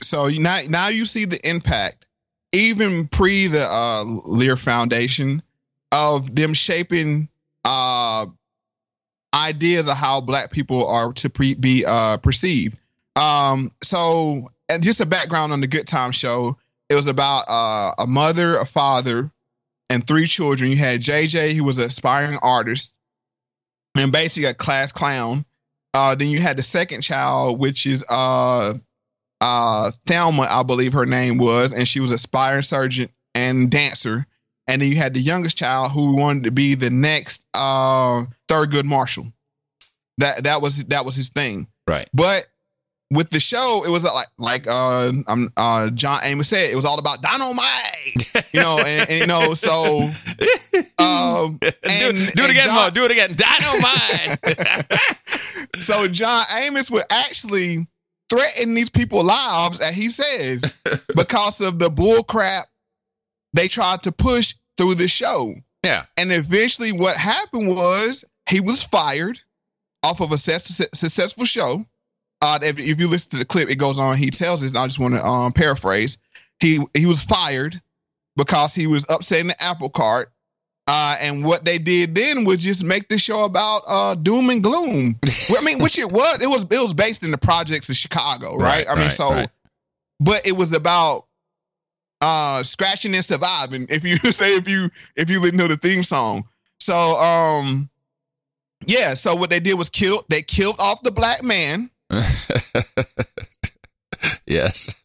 So now, now you see the impact, even pre the uh, Lear Foundation, of them shaping uh, ideas of how Black people are to pre- be uh, perceived. Um, so, and just a background on the Good Time Show, it was about uh, a mother, a father, and three children. You had JJ, who was an aspiring artist, and basically a class clown. Uh, then you had the second child, which is uh, uh, Thelma, I believe her name was, and she was an aspiring surgeon and dancer. And then you had the youngest child who wanted to be the next uh, Thurgood Marshall. That that was that was his thing. Right. But with the show, it was like like uh, um, uh, John Amos said, it was all about dynamite, you know, and, and you know, so um, and, do, do it again, John, Mo, do it again, dynamite. so John Amos would actually threaten these people's lives, as he says, because of the bull crap they tried to push through the show. Yeah. And eventually, what happened was he was fired off of a successful show. Uh, if, if, you listen to the clip, it goes on. He tells us, and I just want to um, paraphrase. He he was fired because he was upsetting the apple cart uh, and what they did then was just make the show about uh, doom and gloom. I mean, which it was. It was it was based in the projects of Chicago, right? right I mean, right, so, right. but it was about uh, scratching and surviving. If you say if you if you know the theme song, so um, yeah. So what they did was kill. They killed off the black man. yes.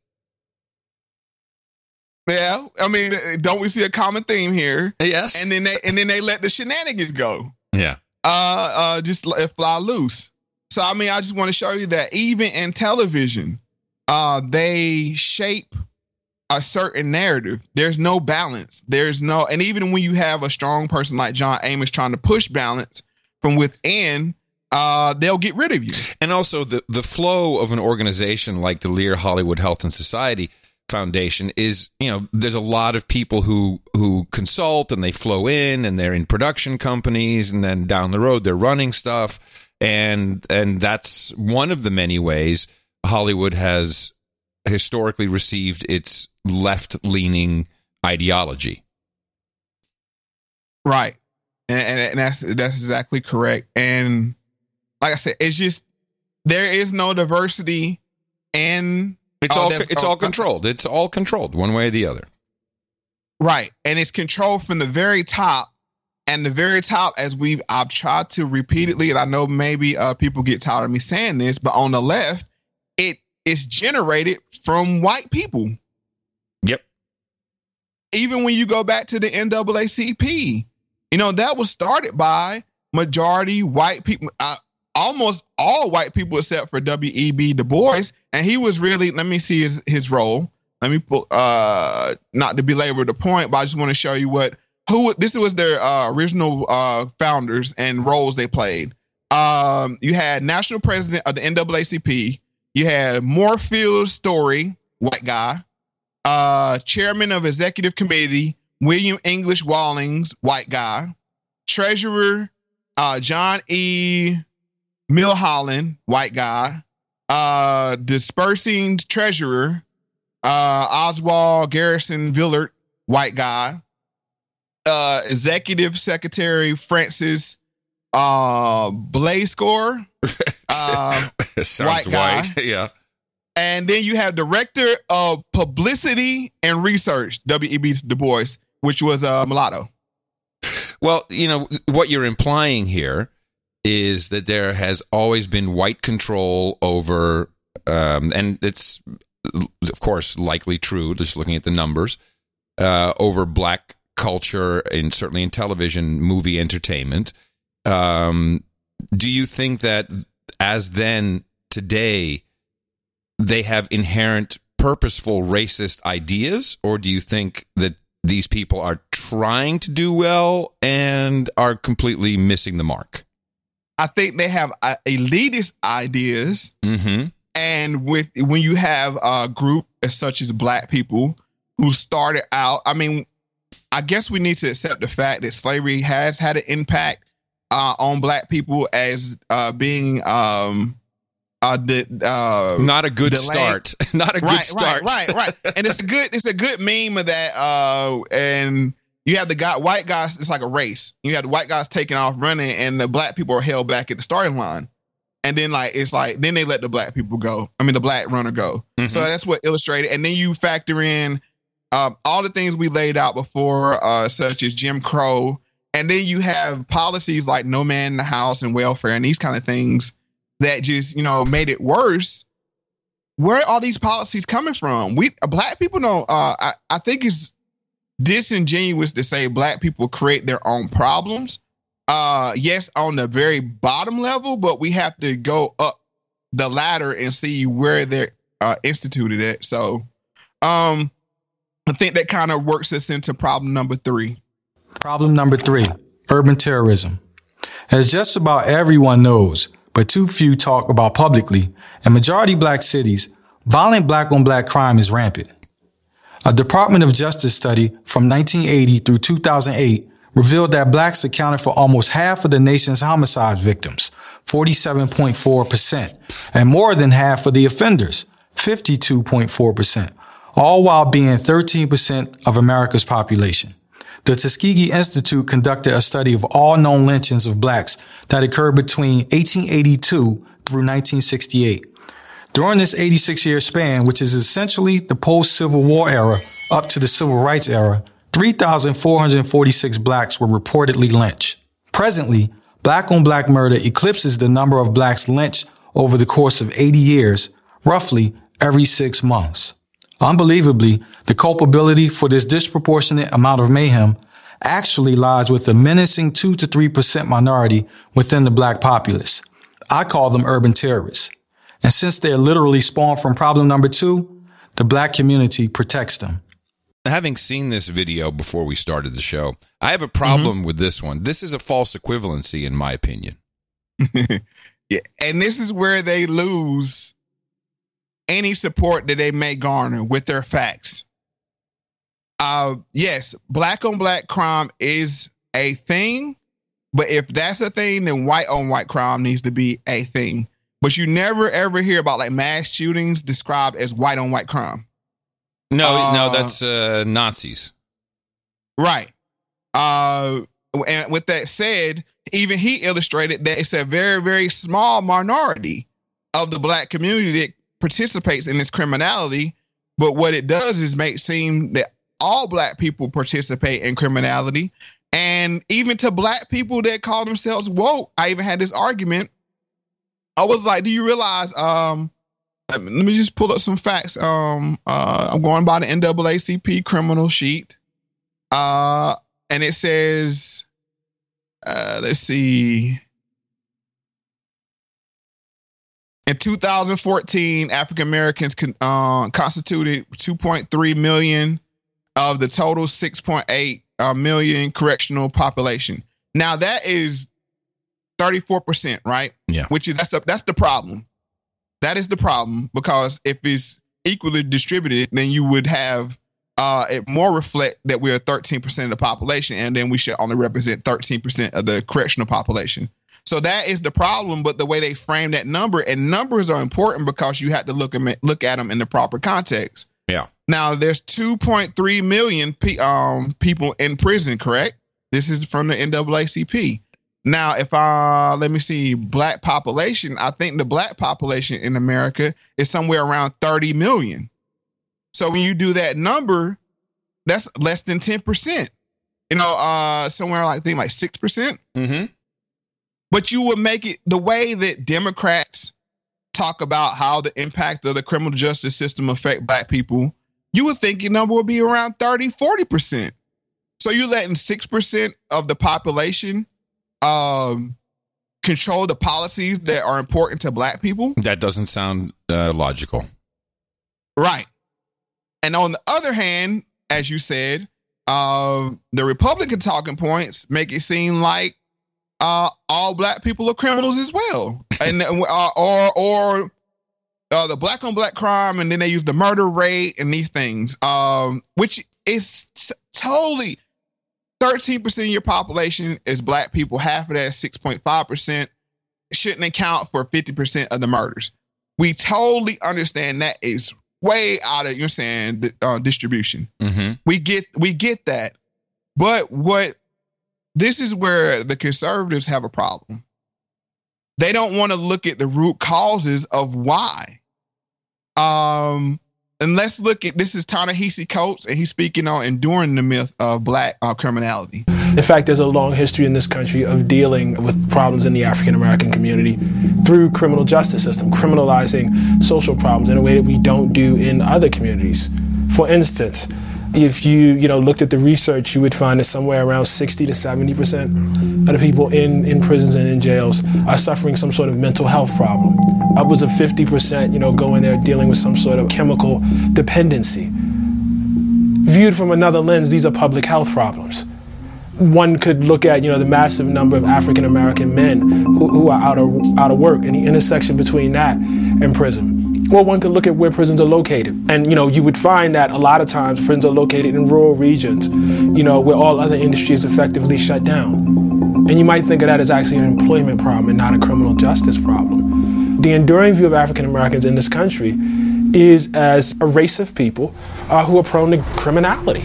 Yeah, I mean, don't we see a common theme here? Yes. And then they and then they let the shenanigans go. Yeah. Uh, uh, just fly loose. So I mean, I just want to show you that even in television, uh, they shape a certain narrative. There's no balance. There's no, and even when you have a strong person like John Amos trying to push balance from within, uh, they'll get rid of you. And also the the flow of an organization like the Lear Hollywood Health and Society Foundation is, you know, there's a lot of people who who consult and they flow in and they're in production companies and then down the road they're running stuff and and that's one of the many ways Hollywood has historically received its left-leaning ideology. Right. And, and, and that's that's exactly correct. And like I said, it's just there is no diversity and it's oh, all it's all controlled. It's all controlled one way or the other. Right. And it's controlled from the very top. And the very top, as we've I've tried to repeatedly, and I know maybe uh, people get tired of me saying this, but on the left, it is generated from white people. Yep. Even when you go back to the NAACP, you know, that was started by majority white people. Uh, almost all white people except for W.E.B. Du Bois, and he was really. Let me see his his role. Let me pull. Uh, not to belabor the point, but I just want to show you what who this was their uh, original uh, founders and roles they played. Um, you had national president of the NAACP. You had Moorfield Storey, white guy. Uh, chairman of executive committee, William English Wallings, white guy. Treasurer uh, John E. Milholland, white guy. Uh, dispersing treasurer uh, Oswald Garrison Villard, white guy. Uh, executive secretary Francis uh, uh, white guy. white. yeah. And then you have director of publicity and research, W.E.B. Du Bois, which was uh, mulatto. Well, you know, what you're implying here is that there has always been white control over, um, and it's, of course, likely true, just looking at the numbers, uh, over black culture and certainly in television, movie entertainment. Um, do you think that as then today, they have inherent purposeful racist ideas, or do you think that these people are trying to do well and are completely missing the mark? I think they have uh, elitist ideas, Mm-hmm. and with when you have a group as such as black people who started out, I mean, I guess we need to accept the fact that slavery has had an impact uh, on black people as uh, being um, uh, the uh, Not a good delay- start. Not a good start. Right, right, right. and it's a good it's a good meme of that. Uh, and you have the guy white guys. It's like a race. You have the white guys taking off running, and the black people are held back at the starting line. And then like it's like then they let the black people go. I mean the black runner go. So that's what illustrated. And then you factor in um, all the things we laid out before, uh, such as Jim Crow, and then you have policies like no man in the house and welfare and these kind of things that just you know made it worse where are all these policies coming from? We black people don't. Uh, I I think it's disingenuous to say black people create their own problems. Uh, yes, on the very bottom level, but we have to go up the ladder and see where they're uh, instituted at. So, um, I think that kind of works us into problem number three. Problem number three urban terrorism. As just about everyone knows, but too few talk about publicly, in majority black cities, violent black on black crime is rampant. A Department of Justice study from 1980 through 2008 revealed that blacks accounted for almost half of the nation's homicide victims, 47.4%, and more than half of the offenders, 52.4%, all while being 13% of America's population. The Tuskegee Institute conducted a study of all known lynchings of blacks that occurred between 1882 through 1968. During this 86 year span, which is essentially the post Civil War era up to the Civil Rights era, 3,446 blacks were reportedly lynched. Presently, black on black murder eclipses the number of blacks lynched over the course of 80 years, roughly every six months. Unbelievably, the culpability for this disproportionate amount of mayhem actually lies with the menacing 2 to 3% minority within the black populace. I call them urban terrorists. And since they're literally spawned from problem number two, the black community protects them. Having seen this video before we started the show, I have a problem with this one. This is a false equivalency, in my opinion. Yeah, and this is where they lose any support that they may garner with their facts. Uh, yes, black on black crime is a thing, but if that's a thing, then white on white crime needs to be a thing. But you never ever hear about like mass shootings described as white on white crime. No, Uh, no, that's uh, Nazis. Right. Uh, and with that said, even he illustrated that it's a very, very small minority of the black community that participates in this criminality. But what it does is make seem that all black people participate in criminality. And even to black people that call themselves woke, I even had this argument. I was like, do you realize um let me, just pull up some facts. Um uh I'm going by the NAACP criminal sheet. Uh and it says uh let's see in 2014 African Americans con- uh, constituted 2.3 million of the total 6.8 uh, million correctional population. Now that is 34%, right? Yeah. Which is that's the that's the problem. That is the problem because if it's equally distributed, then you would have uh, it more reflect that we are 13% of the population, and then we should only represent 13% of the correctional population. So that is the problem. But the way they frame that number, and numbers are important because you have to look at look at them in the proper context. Yeah. Now there's 2.3 million pe- um, people in prison. Correct. This is from the NAACP. Now, if I let me see, black population, I think the black population in America is somewhere around 30 million. So when you do that number, that's less than 10%. You know, uh somewhere like I think like 6%. Mm-hmm. But you would make it the way that Democrats talk about how the impact of the criminal justice system affect black people, you would think your number would be around 30, 40%. So you're letting 6% of the population um, control the policies that are important to black people. That doesn't sound uh, logical. Right. And on the other hand, as you said, uh, the Republican talking points make it seem like uh, all black people are criminals as well, and uh, or or uh, the black on black crime, and then they use the murder rate and these things, um, which is t- totally 13% of your population is black people. Half of that, 6.5%, shouldn't account for 50% of the murders. We totally understand that is way out of, you're saying, uh, distribution. Mm-hmm. We get we get that. But what this is where the conservatives have a problem. They don't want to look at the root causes of why. Um, and let's look at this is Ta-Nehisi Coates, and he's speaking on enduring the myth of black uh, criminality. In fact, there's a long history in this country of dealing with problems in the African American community through criminal justice system, criminalizing social problems in a way that we don't do in other communities. For instance, if you you know looked at the research, you would find that somewhere around 60 to 70 percent of the people in, in prisons and in jails are suffering some sort of mental health problem. Upwards of 50 percent, you know, go in there dealing with some sort of chemical dependency. Viewed from another lens, these are public health problems. One could look at you know the massive number of African American men who, who are out of out of work and the intersection between that and prison. Well, one could look at where prisons are located. And, you know, you would find that a lot of times prisons are located in rural regions, you know, where all other industries effectively shut down. And you might think of that as actually an employment problem and not a criminal justice problem. The enduring view of African Americans in this country is as a race of people uh, who are prone to criminality.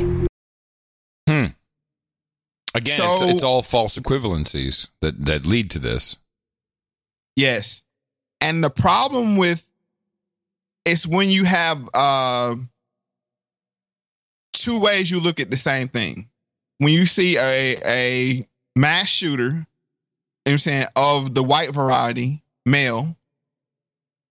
Hmm. Again, So- it's, it's all false equivalencies that, that lead to this. Yes. And the problem with it's when you have uh, two ways you look at the same thing. When you see a a mass shooter, you know what I'm saying, of the white variety, male,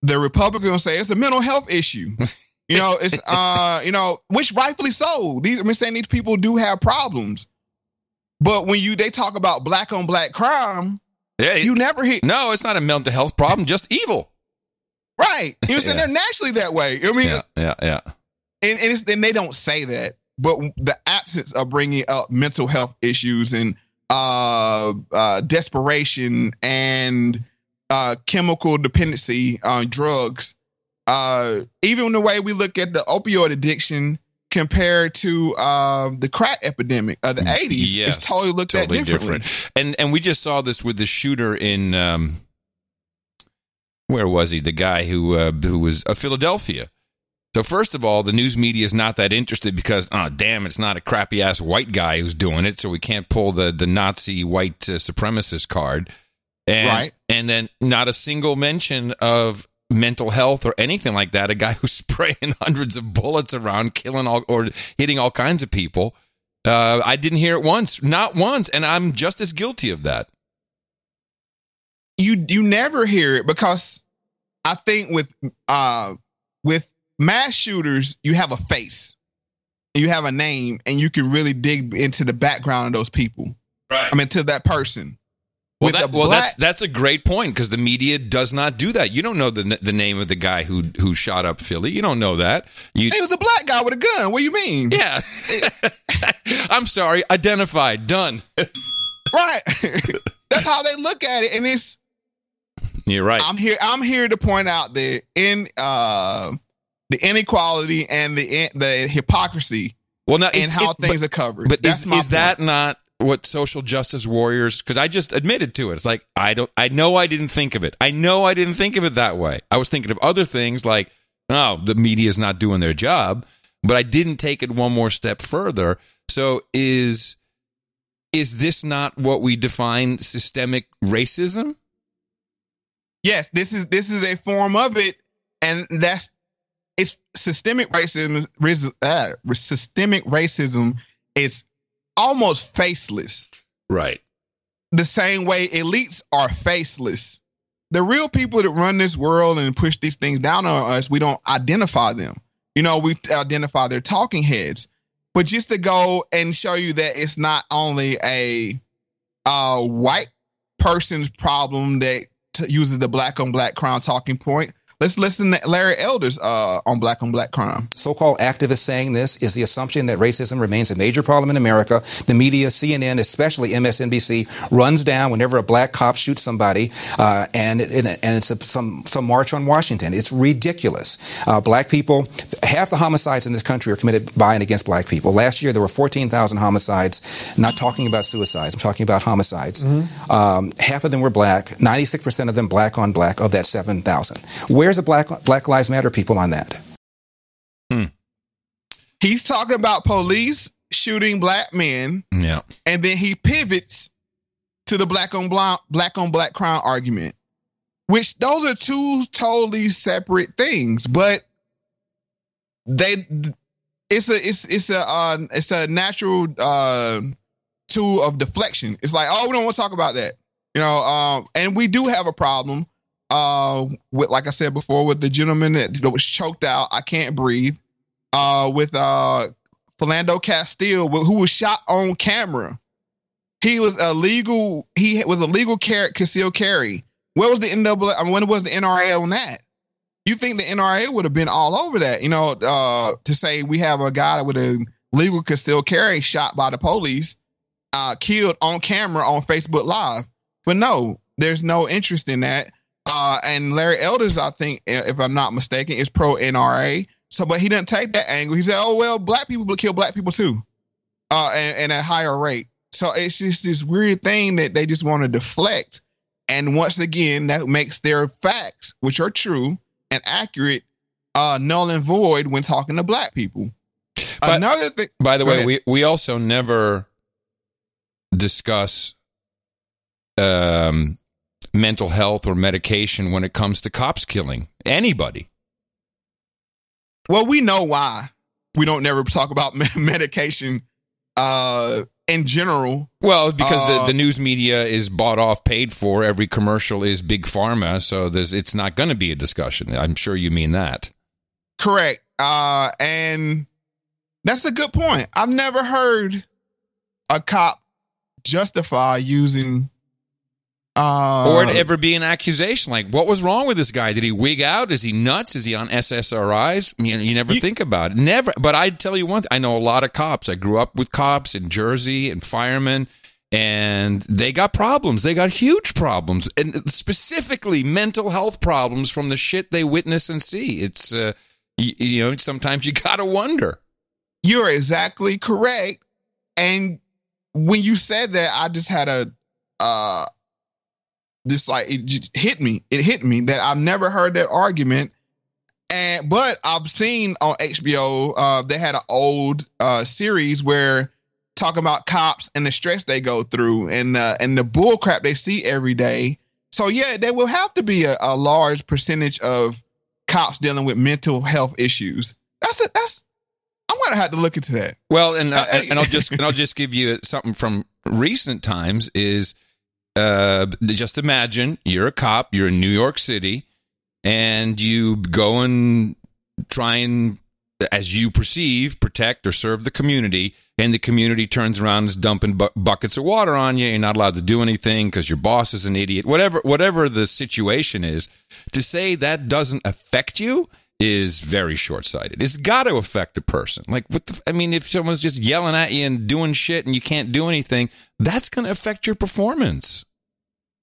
the Republican will say it's a mental health issue. You know, it's uh, you know, which rightfully so. These I'm saying these people do have problems. But when you they talk about black on black crime, Yeah, you never hear No, it's not a mental health problem, just evil. Right. You know what I'm saying? Yeah. They're naturally that way. I mean, Yeah, yeah, yeah. and, and, it's, and they don't say that, but the absence of bringing up mental health issues and uh, uh, desperation and uh, chemical dependency on drugs, uh, even the way we look at the opioid addiction compared to uh, the crack epidemic of the 80s, Yes, it's totally looked totally at differently. different. And and we just saw this with the shooter in um, where was he? The guy who uh, who was uh, Philadelphia. So first of all, the news media is not that interested because, oh damn, it's not a crappy ass white guy who's doing it, so we can't pull the the Nazi white uh, supremacist card. And, Right. And then not a single mention of mental health or anything like that. A guy who's spraying hundreds of bullets around, killing all or hitting all kinds of people. Uh, I didn't hear it once, not once, and I'm just as guilty of that. You you never hear it because I think with uh with mass shooters you have a face, you have a name, and you can really dig into the background of those people. Right. I mean, to that person. Well, that, a well black- that's that's a great point because the media does not do that. You don't know the the name of the guy who who shot up Philly. You don't know that. You He was a black guy with a gun. What do you mean? Yeah. I'm sorry. Identified. Done. Right. That's how they look at it, and it's You're right. I'm here. I'm here to point out the in uh the inequality and the the hypocrisy Well, now and how it- things but- are covered. But That's is, is that not what social justice warriors? Because I just admitted to it. It's like I don't. I know I didn't think of it. I know I didn't think of it that way. I was thinking of other things like, oh, the media is not doing their job. But I didn't take it one more step further. So is is this not what we define systemic racism? Yes, this is this is a form of it, and that's it's systemic racism. is- ris- Uh, systemic racism is almost faceless. Right. The same way elites are faceless. The real people that run this world and push these things down on us, we don't identify them. You know, we identify their talking heads. But just to go and show you that it's not only a uh, white person's problem that uses the black on black crown talking point. Let's listen to Larry Elders uh, on black on black crime. So-called activists saying this is the assumption that racism remains a major problem in America. The media, CNN, especially MSNBC, runs down whenever a black cop shoots somebody, uh, and and, and it's a, some some march on Washington. It's ridiculous. Uh, black people, half the homicides in this country are committed by and against black people. Last year there were 14,000 homicides. Not talking about suicides. I'm talking about homicides. Um, half of them were black. 96% of them black on black of that 7,000. Where's the Black Black Lives Matter people on that? He's talking about police shooting black men, Yeah. and then he pivots to the black on black black on black crime argument, which those are two totally separate things, but they it's a it's it's a uh, it's a natural uh, tool of deflection. It's like, oh, we don't want to talk about that, you know. Um, and we do have a problem uh, with, like I said before, with the gentleman that, was choked out. I can't breathe. Uh, with uh, Philando Castile, who was shot on camera. He was a legal. He was a legal car- concealed carry. Where was the NAA? I mean, when was the NRA on that? You think the NRA would have been all over that? You know, uh, to say we have a guy with a legal concealed carry shot by the police, uh, killed on camera on Facebook Live. But no, there's no interest in that. Uh, and Larry Elders, I think, if I'm not mistaken, is pro NRA. So, but he didn't take that angle. He said, "Oh well, black people kill black people too, uh, and, and at higher rate." So it's just this weird thing that they just want to deflect. And once again, that makes their facts, which are true and accurate, uh, null and void when talking to black people. Another thing. By the way, ahead. we we also never discuss um, mental health or medication when it comes to cops killing anybody. Well, we know why we don't never talk about medication uh, in general. Well, because Uh, the, the news media is bought off, paid for. Every commercial is big pharma, so there's it's not going to be a discussion. I'm sure you mean that. Correct. Uh, and that's a good point. I've never heard a cop justify using uh, or it ever be an accusation like, what was wrong with this guy? Did he wig out? Is he nuts? Is he on SSRIs? You, you never think about it. Never. But I'd tell you one thing. I know a lot of cops. I grew up with cops in Jersey and firemen, and they got problems. They got huge problems, and specifically mental health problems from the shit they witness and see. It's, uh, you, you know, sometimes you got to wonder. You're exactly correct. And when you said that, I just had a uh this like it hit me. It hit me that I've never heard that argument. And but I've seen on HBO, uh, they had an old uh series where talking about cops and the stress they go through and uh, and the bull crap they see every day. So yeah, there will have to be a, a large percentage of cops dealing with mental health issues. That's a, that's I'm gonna have to look into that. Well, and uh, and I'll just and I'll just give you something from recent times is uh, just imagine you're a cop, you're in New York City, and you go and try and, as you perceive, protect or serve the community, and the community turns around and is dumping bu- buckets of water on you. You're not allowed to do anything because your boss is an idiot. Whatever whatever the situation is, to say that doesn't affect you is very short-sighted. It's got to affect a person. Like, what the, I mean, if someone's just yelling at you and doing shit and you can't do anything, that's going to affect your performance.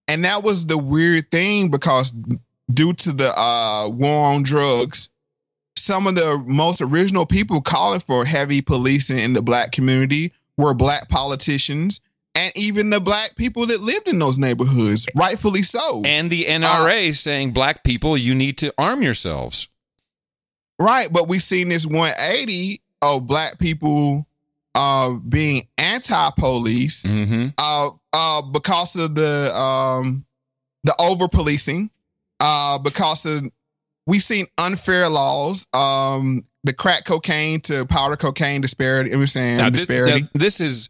And that was the weird thing because due to the uh, war on drugs some of the most original people calling for heavy policing in the black community were black politicians and even the black people that lived in those neighborhoods, rightfully so. And the NRA saying, black people, you need to arm yourselves. Right, but we've seen this 180 of black people uh, being anti-police Mm-hmm. uh, uh, because of the um, the over policing, uh, because of we've seen unfair laws, um, the crack cocaine to powder cocaine disparity. It was saying Now, this, disparity. now, this is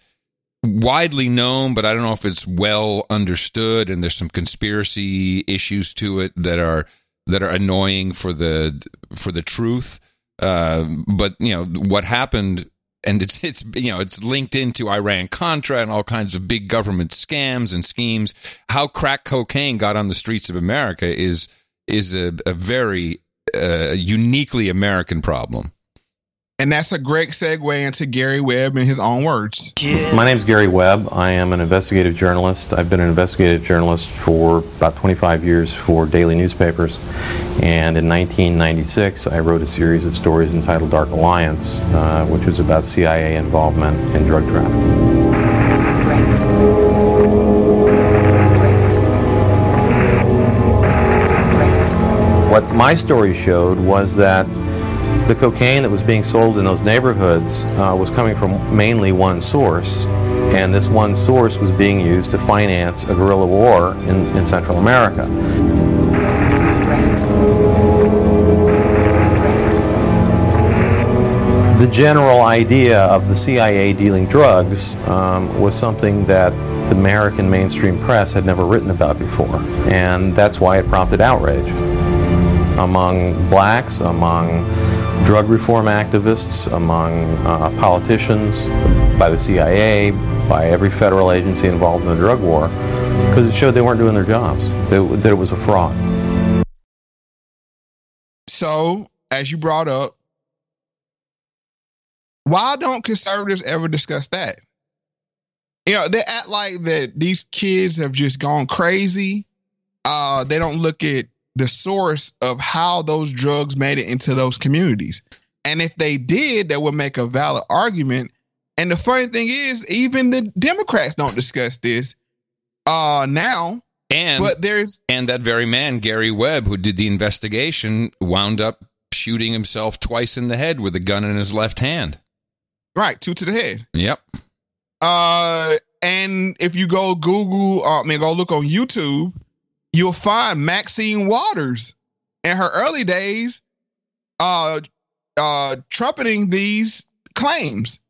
widely known, but I don't know if it's well understood, and there's some conspiracy issues to it that are that are annoying for the for the truth. Uh, but you know what happened, and it's it's you know it's linked into Iran Contra and all kinds of big government scams and schemes. How crack cocaine got on the streets of America is is a, a very uh, uniquely American problem. And that's a great segue into Gary Webb in his own words. My name is Gary Webb. I am an investigative journalist. I've been an investigative journalist for about 25 years for daily newspapers. And in 1996, I wrote a series of stories entitled Dark Alliance, uh, which was about CIA involvement in drug trafficking. What my story showed was that the cocaine that was being sold in those neighborhoods uh, was coming from mainly one source, and this one source was being used to finance a guerrilla war in, in Central America. The general idea of the CIA dealing drugs um, was something that the American mainstream press had never written about before, and that's why it prompted outrage among blacks, among drug reform activists, among uh, politicians, by the CIA, by every federal agency involved in the drug war, because it showed they weren't doing their jobs, that, it was a fraud. So, as you brought up, why don't conservatives ever discuss that? You know, they act like that these kids have just gone crazy. Uh, they don't look at the source of how those drugs made it into those communities. And if they did, that would make a valid argument. And the funny thing is, even the Democrats don't discuss this uh now. And but there's and that very man, Gary Webb, who did the investigation, wound up shooting himself twice in the head with a gun in his left hand. right, two to the head. Yep. Uh, and if you go Google, uh, I mean, go look on YouTube, you'll find Maxine Waters in her early days, uh, uh, trumpeting these claims.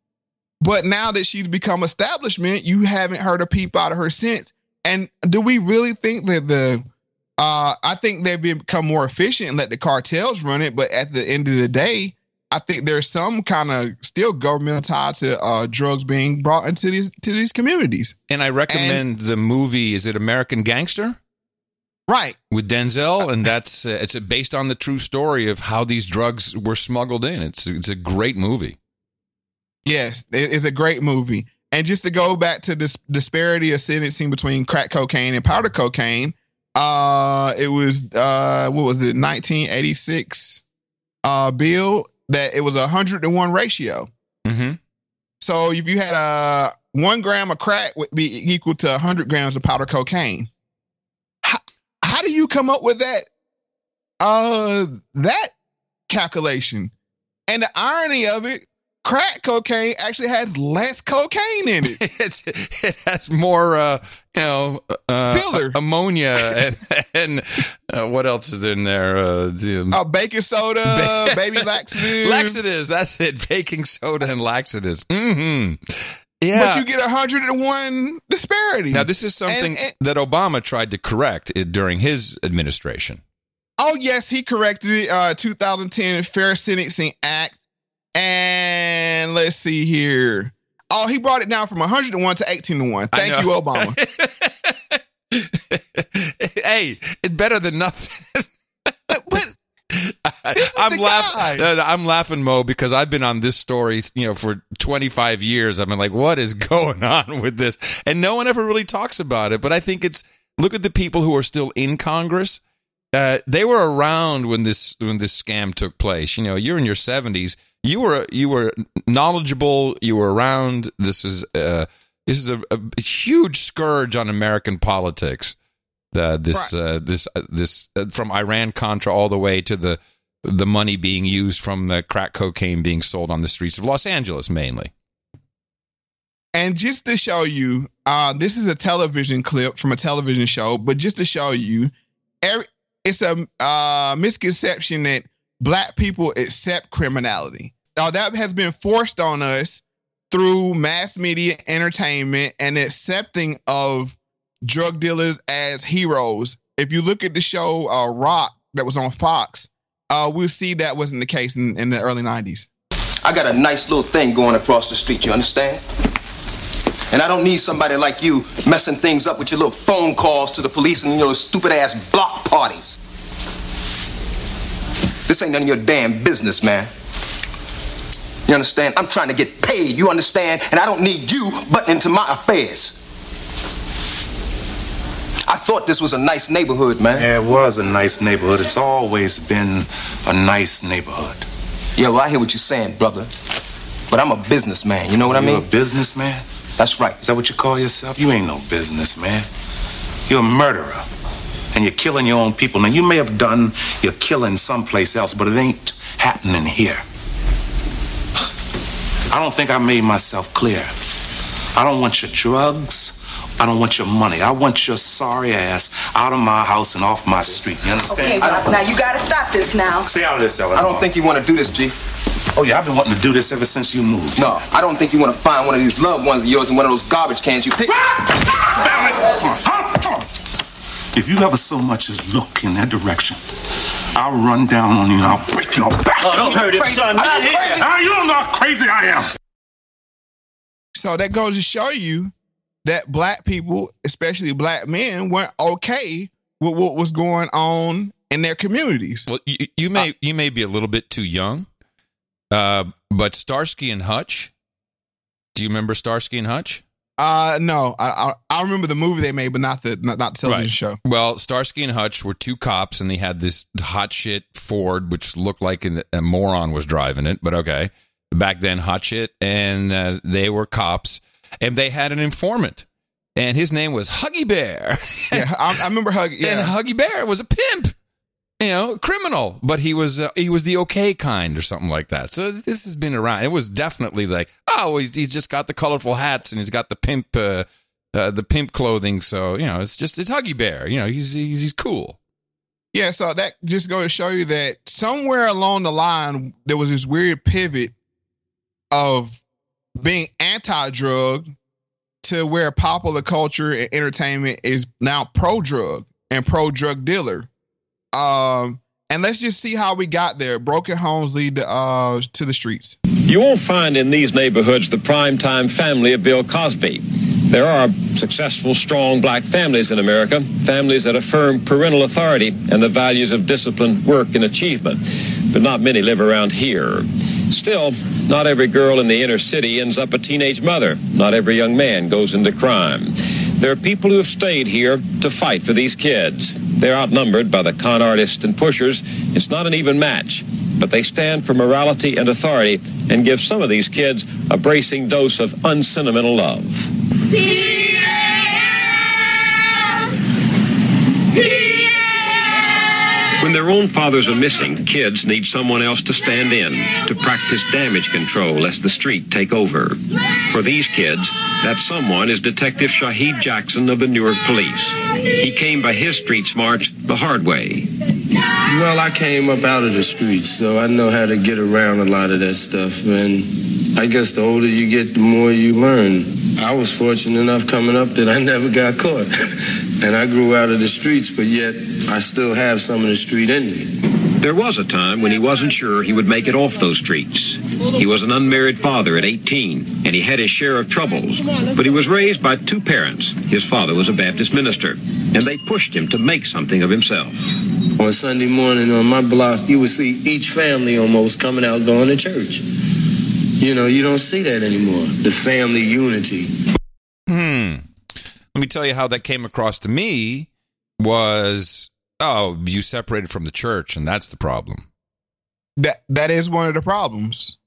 But now that she's become establishment, you haven't heard a peep out of her since. And do we really think that the uh, I think they've become more efficient and let the cartels run it, but at the end of the day, I think there's some kind of still governmental tie to uh, drugs being brought into these to these communities. And I recommend the movie. Is it American Gangster? Right. With Denzel, and that's uh, it's based on the true story of how these drugs were smuggled in. It's it's a great movie. Yes, it is a great movie. And just to go back to this disparity of sentencing between crack cocaine and powder cocaine, uh, it was uh, what was it, 1986 uh, bill that it was a hundred to one ratio. Mm-hmm. So if you had a one gram of crack would be equal to hundred grams of powder cocaine. Do you come up with that? Uh, that calculation. And the irony of it, crack cocaine actually has less cocaine in it. it's, it has more, uh, you know, uh, Filler. ammonia and and uh, what else is in there? Uh, the- Uh, baking soda, baby laxatives. laxatives. That's it. Baking soda and laxatives. Mm-hmm. Yeah. But you get a hundred and one disparity. Now, this is something And- and- that Obama tried to correct it during his administration. Oh yes, he corrected the Uh, 2010 Fair Sentencing Act, and let's see here. Oh, he brought it down from 101 to 18 to one. Thank you, Obama. hey, it's better than nothing. but I'm laughing. I'm laughing, Moe, because I've been on this story, you know, for 25 years. I've been like, what is going on with this? And no one ever really talks about it. But I think it's look at the people who are still in Congress. uh, they were around when this when this scam took place. You know, you're in your 70s. You were you were knowledgeable. You were around. This is uh, this is a, a huge scourge on American politics. Uh, this uh, this uh, this uh, from Iran Contra all the way to the the money being used from the crack cocaine being sold on the streets of Los Angeles mainly. And just to show you, uh, this is a television clip from a television show, but just to show you, every, it's a uh, misconception that black people accept criminality. Now that has been forced on us through mass media entertainment and accepting of drug dealers as heroes. If you look at the show uh, Roc that was on Fox, uh, we'll see that wasn't the case in, in the early 90s. I got a nice little thing going across the street, you understand? And I don't need somebody like you messing things up with your little phone calls to the police and your stupid ass block parties. This ain't none of your damn business, man. You understand? I'm trying to get paid, you understand? And I don't need you butting into my affairs. I thought this was a nice neighborhood, man. Yeah, it was a nice neighborhood. It's always been a nice neighborhood. Yeah, well, I hear what you're saying, brother. But I'm a businessman, you know what I mean? You're mean? a businessman? That's right. Is that what you call yourself? You ain't no businessman. You're a murderer. And you're killing your own people. Now, you may have done your killing someplace else, but it ain't happening here. I don't think I made myself clear. I don't want your drugs. I don't want your money. I want your sorry ass out of my house and off my street. You understand? Okay, now, now you gotta stop this now. Stay out of this, Ellen. I don't think you want to do this, G. Oh, yeah, I've been wanting to do this ever since you moved. No, I don't think you want to find one of these loved ones of yours in one of those garbage cans you pick. If you ever so much as look in that direction, I'll run down on you and I'll break your back. Oh, don't hurt him, Crazy. son, not here. crazy? Ah, you don't know how crazy I am. So that goes to show you that black people, especially black men, weren't okay with what was going on in their communities. Well, you, you may you may be a little bit too young, uh, but Starsky and Hutch. Do you remember Starsky and Hutch? Uh, no, I, I I remember the movie they made, but not the not, not the television Right. show. Well, Starsky and Hutch were two cops, and they had this hot shit Ford, which looked like an, a moron was driving it. But okay, back then, hot shit, and uh, they were cops, and they had an informant, and his name was Huggy Bear. yeah, I, I remember Huggy. Yeah. And Huggy Bear was a pimp, you know, criminal, but he was uh, he was the okay kind or something like that. So this has been around. It was definitely like, oh, he's, he's just got the colorful hats and he's got the pimp uh, uh, the pimp clothing. So you know, it's just it's Huggy Bear. You know, he's he's, he's cool. Yeah, so that just goes to show you that somewhere along the line there was this weird pivot of being anti-drug to where popular culture and entertainment is now pro-drug and pro-drug dealer. Um, and let's just see how we got there. Broken homes lead to, uh, to the streets. You won't find in these neighborhoods the primetime family of Bill Cosby. There are successful, strong black families in America, families that affirm parental authority and the values of discipline, work, and achievement. But not many live around here. Still, not every girl in the inner city ends up a teenage mother. Not every young man goes into crime. There are people who have stayed here to fight for these kids. They're outnumbered by the con artists and pushers. It's not an even match, but they stand for morality and authority and give some of these kids a bracing dose of unsentimental love. When their own fathers are missing, kids need someone else to stand in, to practice damage control lest the street take over. For these kids, that someone is Detective Shahid Jackson of the Newark Police. He came by his street smarts the hard way. Well, I came up out of the streets, so I know how to get around a lot of that stuff. And I guess the older you get, the more you learn. I was fortunate enough coming up that I never got caught. and I grew out of the streets, but yet I still have some of the street in me. There was a time when he wasn't sure he would make it off those streets. He was an unmarried father at 18, and he had his share of troubles. But he was raised by two parents. His father was a Baptist minister, and they pushed him to make something of himself. On Sunday morning on my block, you would see each family almost coming out going to church. You know, you don't see that anymore. The family unity. Hmm. Let me tell you how that came across to me was Oh, you separated from the church, and that's the problem. That that is one of the problems.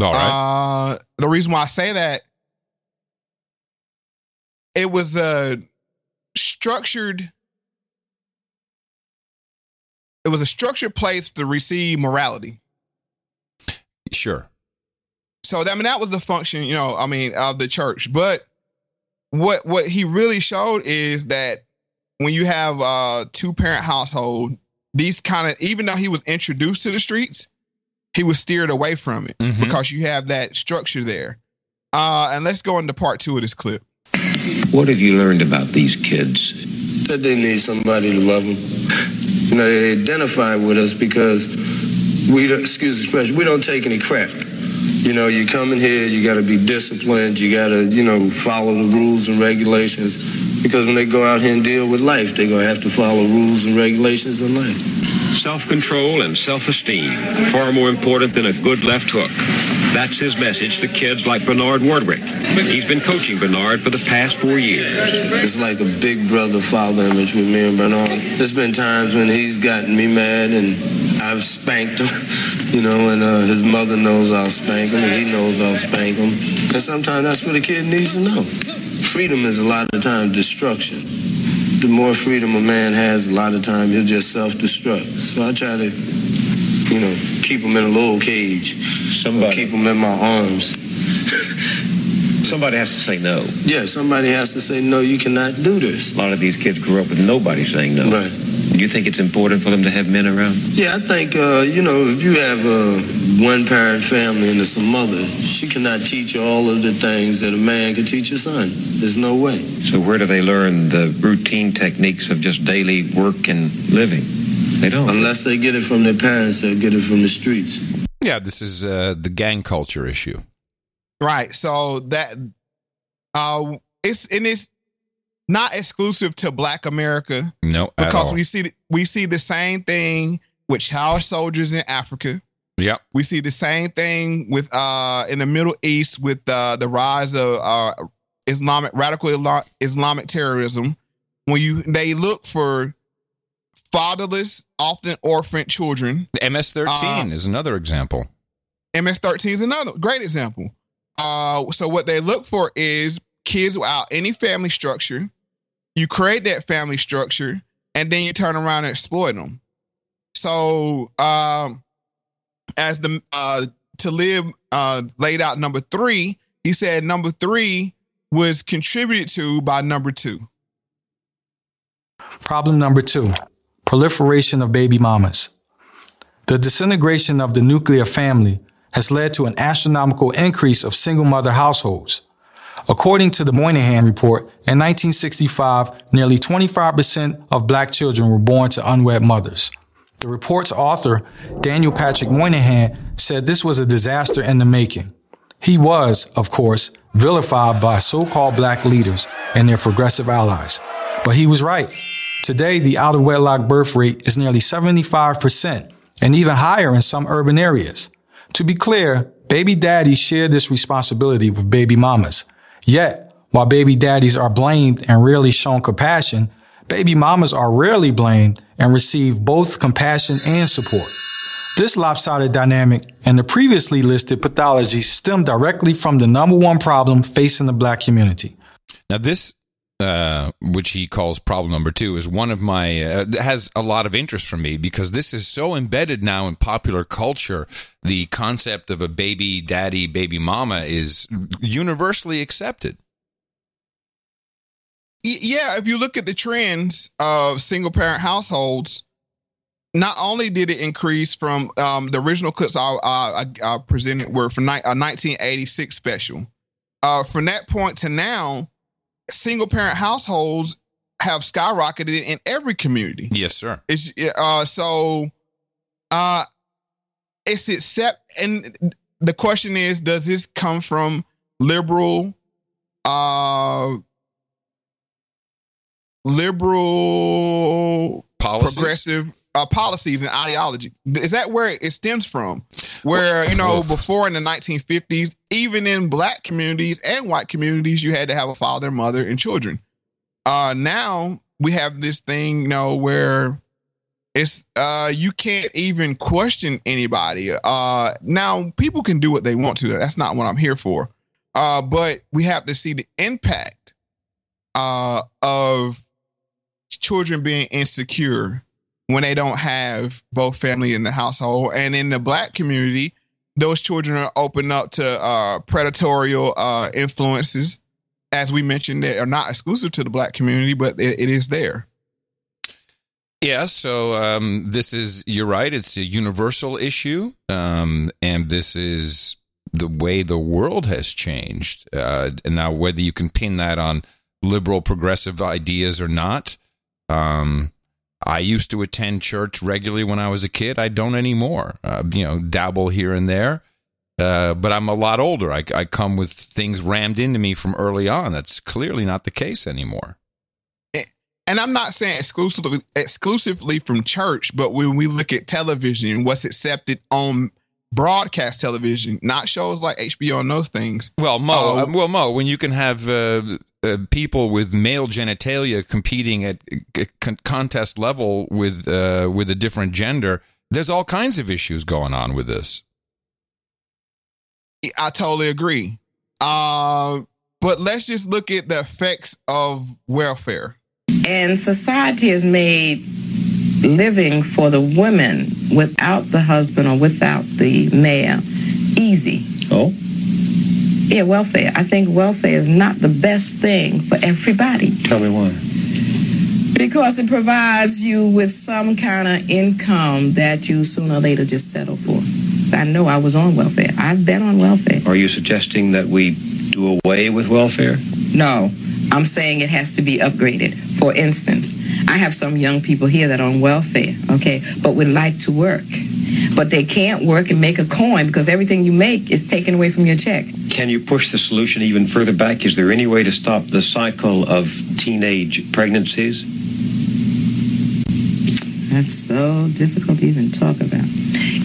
All right. Uh, the reason why I say that it was a structured. It was a structured place to receive morality. Sure. So that I mean that was the function, you know, I mean, of the church. But what what he really showed is that when you have a two parent household, these kind of even though he was introduced to the streets, he was steered away from it Mm-hmm. because you have that structure there. Uh, and let's go into part two of this clip. What have you learned about these kids? That they need somebody to love them. You know, they identify with us because we don't, excuse the expression, we don't take any crap. You know, you come in here, you got to be disciplined, you got to, you know, follow the rules and regulations. Because when they go out here and deal with life, they're going to have to follow rules and regulations in life. Self control and self esteem, far more important than a good left hook. That's his message to kids like Bernard Wardwick. He's been coaching Bernard for the past four years. It's like a big brother father image with me and Bernard. There's been times when he's gotten me mad and I've spanked him, you know, and uh, his mother knows I'll spank him and he knows I'll spank him. And sometimes that's what a kid needs to know. Freedom is a lot of times destruction. The more freedom a man has, a lot of time he'll just self-destruct. So I try to, you know, keep them in a little cage. Somebody. keep them in my arms. Somebody has to say no. Yeah, somebody has to say, no, you cannot do this. A lot of these kids grew up with nobody saying no. Right. Do you think it's important for them to have men around? Yeah, I think, uh, you know, if you have a one parent family and it's a mother, she cannot teach you all of the things that a man can teach a son. There's no way. So where do they learn the routine techniques of just daily work and living? They don't. Unless they get it from their parents, they'll get it from the streets. Yeah, this is uh, the gang culture issue. Right. So that uh it's and it's not exclusive to black America No, at because all. we see we see the same thing with child soldiers in Africa. Yep. We see the same thing with uh in the Middle East with uh, the rise of uh Islamic radical Islamic terrorism. When you they look for fatherless, often orphaned children. The MS-13 Uh, is another example. MS-13 is another great example. Uh, so what they look for is kids without any family structure. You create that family structure, and then you turn around and exploit them. So, um, as the uh, Taleeb uh, laid out number three, he said number three was contributed to by number two. Problem number two proliferation of baby mamas. The disintegration of the nuclear family has led to an astronomical increase of single mother households. According to the Moynihan Report, in 1965, nearly 25% of black children were born to unwed mothers. The report's author, Daniel Patrick Moynihan, said this was a disaster in the making. He was, of course, vilified by so-called black leaders and their progressive allies. But he was right. Today, the out of wedlock birth rate is nearly 75% and even higher in some urban areas. To be clear, baby daddies share this responsibility with baby mamas. Yet, while baby daddies are blamed and rarely shown compassion, baby mamas are rarely blamed and receive both compassion and support. This lopsided dynamic and the previously listed pathologies stem directly from the number one problem facing the black community. Now, this, uh, which he calls problem number two, is one of my uh, has a lot of interest for me because this is so embedded now in popular culture. The concept of a baby daddy, baby mama is universally accepted. Yeah, if you look at the trends of single parent households, not only did it increase from um, the original clips I, I, I presented were from ni- a 1986 special. Uh, from that point to now, single parent households have skyrocketed in every community. Yes, sir. It's uh, so uh, it's accept, and the question is, does this come from liberal, uh, liberal, Policies? progressive uh, policies and ideologies? Is that where it stems from? Where you know, before in the 1950s, even in black communities and white communities, you had to have a father, mother, and children. Uh, now we have this thing, you know, where it's uh you can't even question anybody. Uh now people can do what they want to. That's not what I'm here for. Uh but we have to see the impact uh of children being insecure when they don't have both family in the household and in the black community those children are open up to uh predatorial uh influences as we mentioned that are not exclusive to the black community but it, it is there Yeah, so um, this is, you're right, it's a universal issue. Um, and this is the way the world has changed. Uh, and now, whether you can pin that on liberal progressive ideas or not, um, I used to attend church regularly when I was a kid. I don't anymore. Uh, you know, dabble here and there. Uh, but I'm a lot older. I, I come with things rammed into me from early on. That's clearly not the case anymore. and I'm not saying exclusively exclusively from church, but when we look at television, what's accepted on broadcast television, not shows like HBO and those things. Well, Moe, Uh, uh, well, Moe, when you can have uh, uh, people with male genitalia competing at con- contest level with uh, with a different gender, there's all kinds of issues going on with this. I totally agree. Uh, but let's just look at the effects of welfare. And society has made living for the women without the husband or without the male easy. Oh? Yeah, welfare. I think welfare is not the best thing for everybody Tell me why. because it provides you with some kind of income that you sooner or later just settle for. I know I was on welfare. I've been on welfare. Are you suggesting that we do away with welfare? No, I'm saying it has to be upgraded. For instance, I have some young people here that are on welfare, okay, but would like to work. But they can't work and make a coin because everything you make is taken away from your check. Can you push the solution even further back? Is there any way to stop the cycle of teenage pregnancies? That's so difficult to even talk about.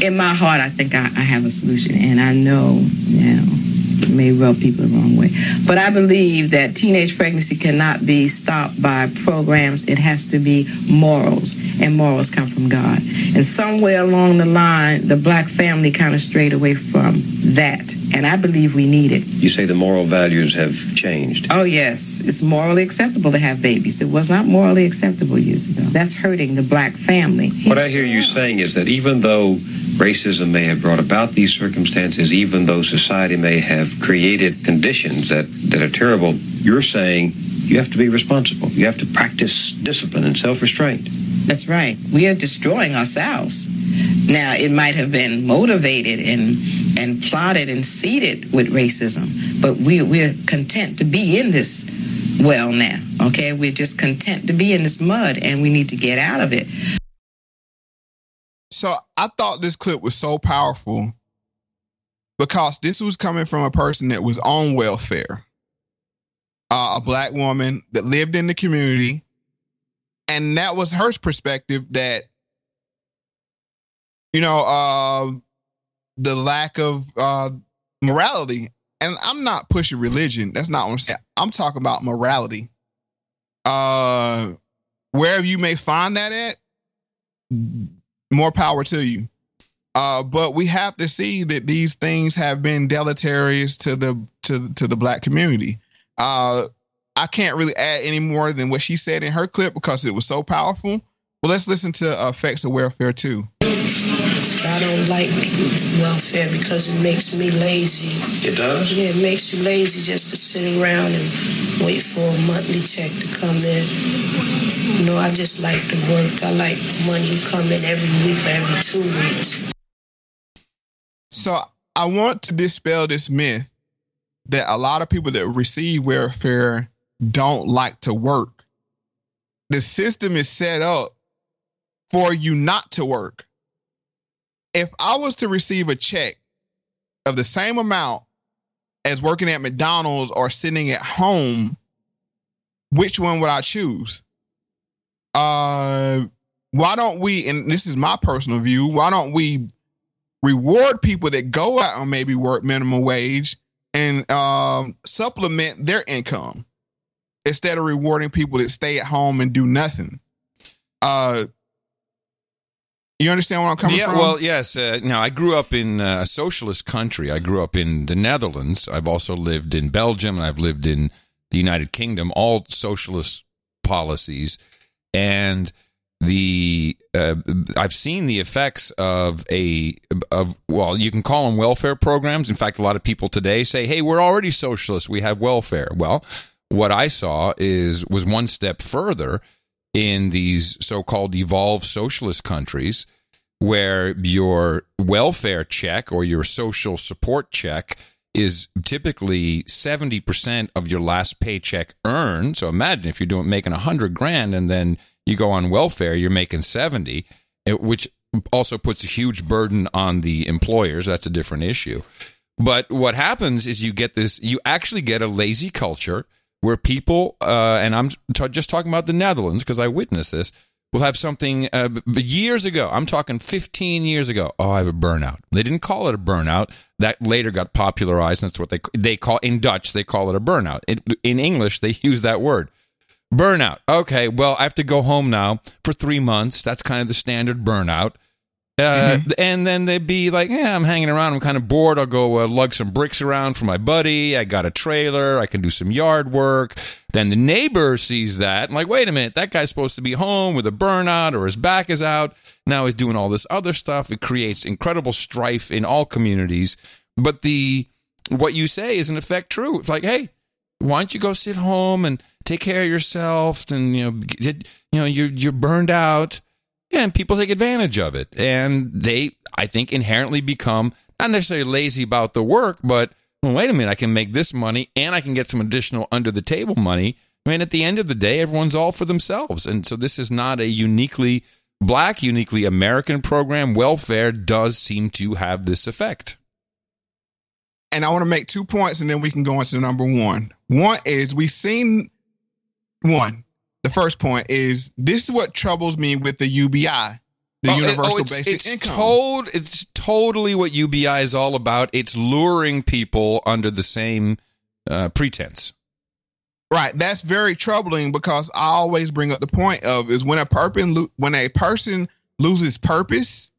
In my heart, I think I, I have a solution, and I know, now may rub people the wrong way. But I believe that teenage pregnancy cannot be stopped by programs. It has to be morals, and morals come from God. And somewhere along the line, the black family kind of strayed away from that. And I believe we need it. You say the moral values have changed. Oh, yes. It's morally acceptable to have babies. It was not morally acceptable years ago. That's hurting the black family. What I hear you saying is that even though racism may have brought about these circumstances, even though society may have created conditions that, that are terrible, you're saying you have to be responsible. You have to practice discipline and self restraint. That's right. We are destroying ourselves. Now, it might have been motivated and and plotted and seeded with racism, but we we're content to be in this well now. Okay, we're just content to be in this mud, and we need to get out of it. So I thought this clip was so powerful because this was coming from a person that was on welfare, uh, a black woman that lived in the community, and that was her perspective that you know uh, the lack of uh, morality. And I'm not pushing religion. That's not what I'm saying. I'm talking about morality. Uh, wherever you may find that at, more power to you. Uh, but we have to see that these things have been deleterious to the to to the black community. Uh, I can't really add any more than what she said in her clip because it was so powerful. But let's listen to effects of welfare too. I don't like welfare because it makes me lazy. It does? Yeah, it makes you lazy just to sit around and wait for a monthly check to come in. You know, I just like to work. I like money coming every week or every two weeks. So I want to dispel this myth that a lot of people that receive welfare don't like to work. The system is set up for you not to work. If I was to receive a check of the same amount as working at McDonald's or sitting at home, which one would I choose? Uh, why don't we, and this is my personal view, why don't we reward people that go out and maybe work minimum wage and um, supplement their income? instead of rewarding people that stay at home and do nothing. Uh, you understand where I'm coming yeah, from? well, yes. Uh, now, I grew up in uh, a socialist country. I grew up in the Netherlands. I've also lived in Belgium and I've lived in the United Kingdom, all socialist policies. And the uh, I've seen the effects of a of well, you can call them welfare programs. In fact, a lot of people today say, "Hey, we're already socialists. We have welfare." Well, what I saw is was one step further in these so-called evolved socialist countries where your welfare check or your social support check is typically 70% of your last paycheck earned. So imagine if you're doing making 100 grand and then you go on welfare, you're making 70, eh, which also puts a huge burden on the employers. That's a different issue. But what happens is you get this, you actually get a lazy culture where people, uh, and I'm t- just talking about the Netherlands because I witnessed this, will have something uh, years ago. I'm talking 15 years ago. Oh, I have a burnout. They didn't call it a burnout. That later got popularized. And that's what they they call in Dutch. They call it a burnout. It, in English, they use that word. Burnout. Okay, well, I have to go home now for three months. That's kind of the standard burnout. Uh, mm-hmm. And then they'd be like, yeah, I'm hanging around. I'm kind of bored. I'll go uh, lug some bricks around for my buddy. I got a trailer. I can do some yard work. Then the neighbor sees that and like, wait a minute, that guy's supposed to be home with a burnout or his back is out. Now he's doing all this other stuff. It creates incredible strife in all communities. But the what you say is in effect true. It's like, hey, why don't you go sit home and take care of yourself and you know get, you know you're you're burned out and people take advantage of it and they i think inherently become not necessarily lazy about the work but well, wait a minute i can make this money and i can get some additional under the table money i mean at the end of the day everyone's all for themselves and so this is not a uniquely black uniquely american program welfare does seem to have this effect and I want to make two points and then we can go into number one. One is we've seen one. The first point is this is what troubles me with the UBI, the oh, Universal oh, it's, Basic it's Income. Told, it's totally what UBI is all about. It's luring people under the same uh, pretense. Right, that's very troubling because I always bring up the point of is when a person when a person loses purpose,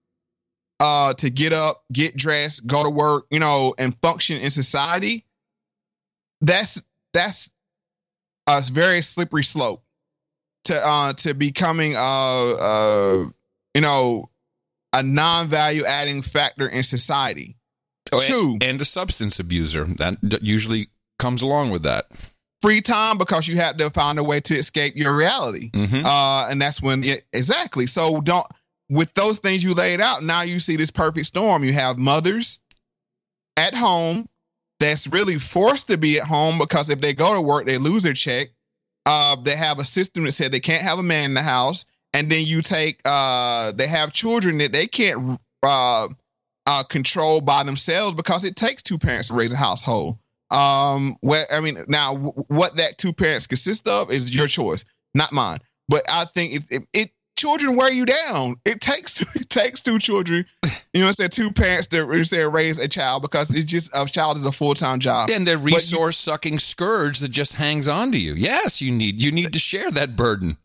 uh, to get up, get dressed, go to work, you know, and function in society, that's that's a very slippery slope to uh to becoming uh uh you know a non-value adding factor in society. Oh, Two, and, and a substance abuser that usually comes along with that free time because you had to find a way to escape your reality. Mm-hmm. Uh, and that's when it, exactly. So don't with those things you laid out, now you see this perfect storm. You have mothers at home that's really forced to be at home because if they go to work, they lose their check. Uh, they have a system that said they can't have a man in the house, and then you take uh, they have children that they can't uh, uh, control by themselves because it takes two parents to raise a household. Um, where I mean, now w- what that two parents consist of is your choice, not mine. But I think it, it, it children wear you down. It takes two, it takes two children, you know, I said two parents to say raise a child because it's just a child is a full time job. And the resource sucking scourge that just hangs on to you. Yes, you need you need to share that burden.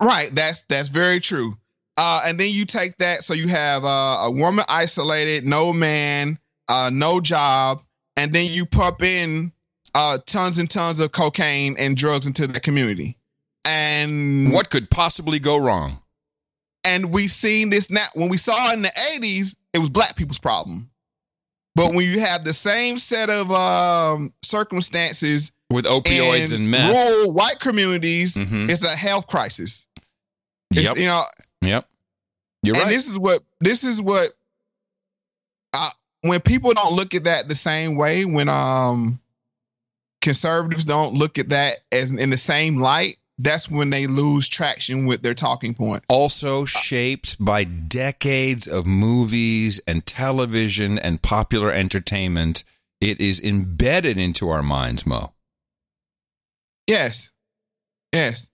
Right. That's that's very true. Uh, and then you take that, so you have uh, a woman isolated, no man, uh, no job, and then you pump in uh, tons and tons of cocaine and drugs into the community. And what could possibly go wrong? And we seen this now. When we saw in the 80s, it was black people's problem. But when you have the same set of um, circumstances with opioids and meth, rural white communities, mm-hmm. it's a health crisis. It's, yep. You know. Yep. You're right. and right. this is what this is what. Uh, when people don't look at that the same way, when um conservatives don't look at that as in the same light, that's when they lose traction with their talking points. Also shaped by decades of movies and television and popular entertainment. It is embedded into our minds, Moe. Yes. Yes.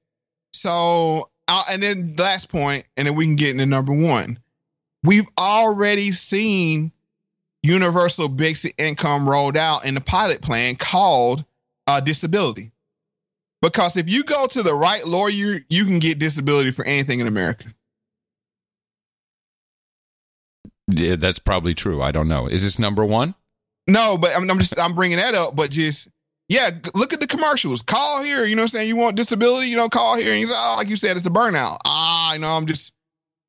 So, uh, and then last point, and then we can get into number one. We've already seen universal basic income rolled out in the pilot plan called uh, disability Because if you go to the right lawyer, you can get disability for anything in America. Yeah, that's probably true. I don't know. Is this number one? No, but I'm, I'm just I'm bringing that up. But just yeah, look at the commercials. Call here. You know, what I'm saying you want disability. You know, call here. And you say, oh, like you said, it's a burnout. Ah, you know, I'm just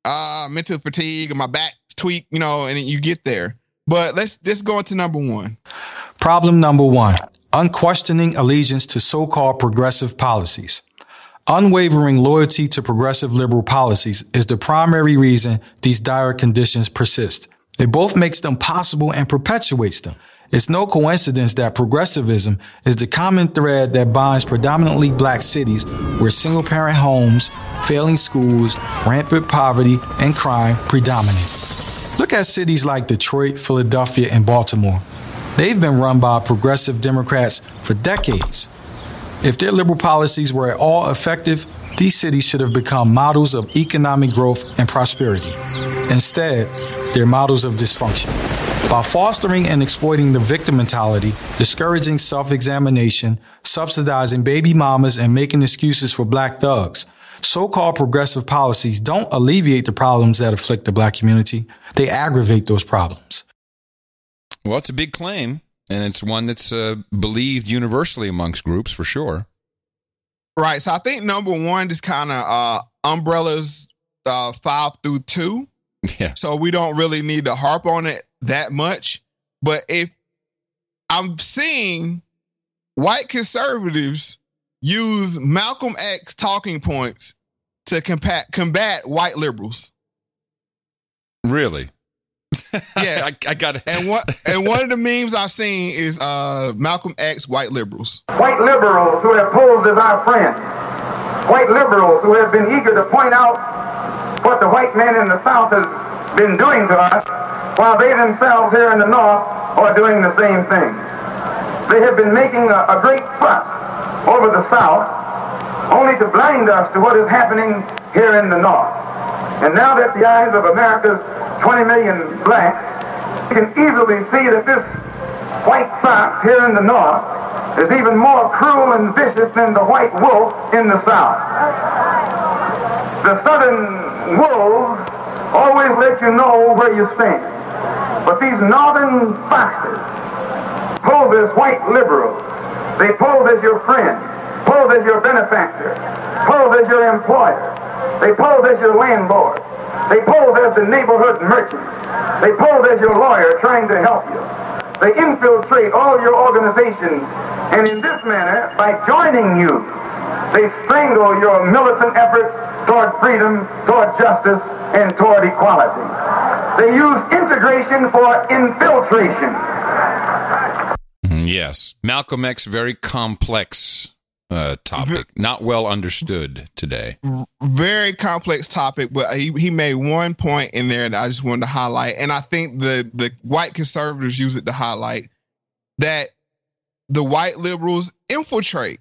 uh mental fatigue and my back tweak. You know, and you get there. But let's let's go into number one. Problem number one unquestioning allegiance to so called progressive policies. Unwavering loyalty to progressive liberal policies is the primary reason these dire conditions persist. It both makes them possible and perpetuates them. It's no coincidence that progressivism is the common thread that binds predominantly black cities where single parent homes, failing schools, rampant poverty, and crime predominate. Look at cities like Detroit, Philadelphia, and Baltimore. They've been run by progressive Democrats for decades. If their liberal policies were at all effective, these cities should have become models of economic growth and prosperity. Instead, they're models of dysfunction. By fostering and exploiting the victim mentality, discouraging self examination, subsidizing baby mamas, and making excuses for black thugs, so called progressive policies don't alleviate the problems that afflict the black community, they aggravate those problems. Well, it's a big claim, and it's one that's uh, believed universally amongst groups for sure. Right. So I think number one is kind of uh umbrellas uh five through two. Yeah. So we don't really need to harp on it that much. But if I'm seeing white conservatives use Malcolm X talking points to combat combat white liberals. Really? Yes. I, I got it. And what and one of the memes I've seen is uh Malcolm X white liberals. White liberals who have posed as our friends. White liberals who have been eager to point out what the white man in the South has been doing to us, while they themselves here in the North are doing the same thing. They have been making a, a great fuss over the South, only to blind us to what is happening here in the North. And now that the eyes of America's 20 million blacks can easily see that this white fox here in the North is even more cruel and vicious than the white wolf in the South. The southern wolves always let you know where you stand. But these northern foxes pose as white liberals. They pose as your friend, pose as your benefactor, pose as your employer. They pose as your landlord. They pose as the neighborhood merchant. They pose as your lawyer trying to help you. They infiltrate all your organizations, and in this manner, by joining you, they strangle your militant efforts toward freedom, toward justice, and toward equality. They use integration for infiltration. Mm, Yes. Malcolm X, very complex uh, topic, not well understood today. Very complex topic, but he, he made one point in there that I just wanted to highlight. And I think the the white conservatives use it to highlight that the white liberals infiltrate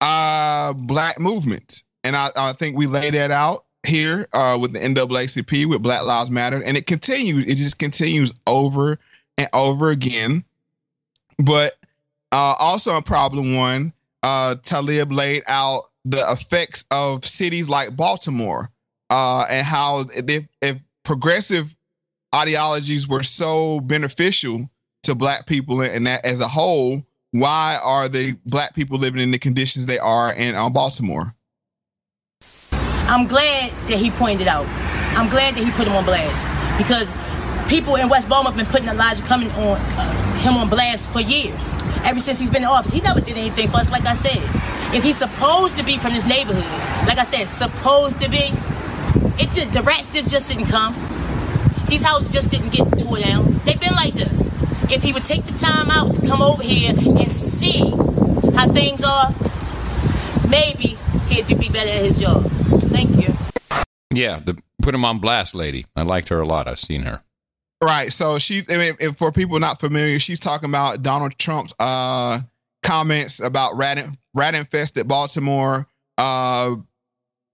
uh black movements. And I, I think we lay that out here uh with the NAACP with Black Lives Matter. And it continues, it just continues over and over again. But uh also in problem one, uh Taleeb laid out the effects of cities like Baltimore, uh, and how if, if progressive ideologies were so beneficial to black people and that as a whole, why are the black people living in the conditions they are in uh, Baltimore? I'm glad that he pointed out. I'm glad that he put him on blast because people in West Baltimore have been putting Elijah Cumming on uh, him on blast for years. Ever since he's been in office, he never did anything for us. Like I said, if he's supposed to be from this neighborhood, like I said, supposed to be, it just the rats just, just didn't come. These houses just didn't get tore down. They've been like this. If he would take the time out to come over here and see how things are, maybe he'd be better at his job. Thank you. Yeah, the put him on blast lady. I liked her a lot. I've seen her. Right. So she's, I mean, if for people not familiar, she's talking about Donald Trump's uh, comments about rat, rat infested Baltimore uh,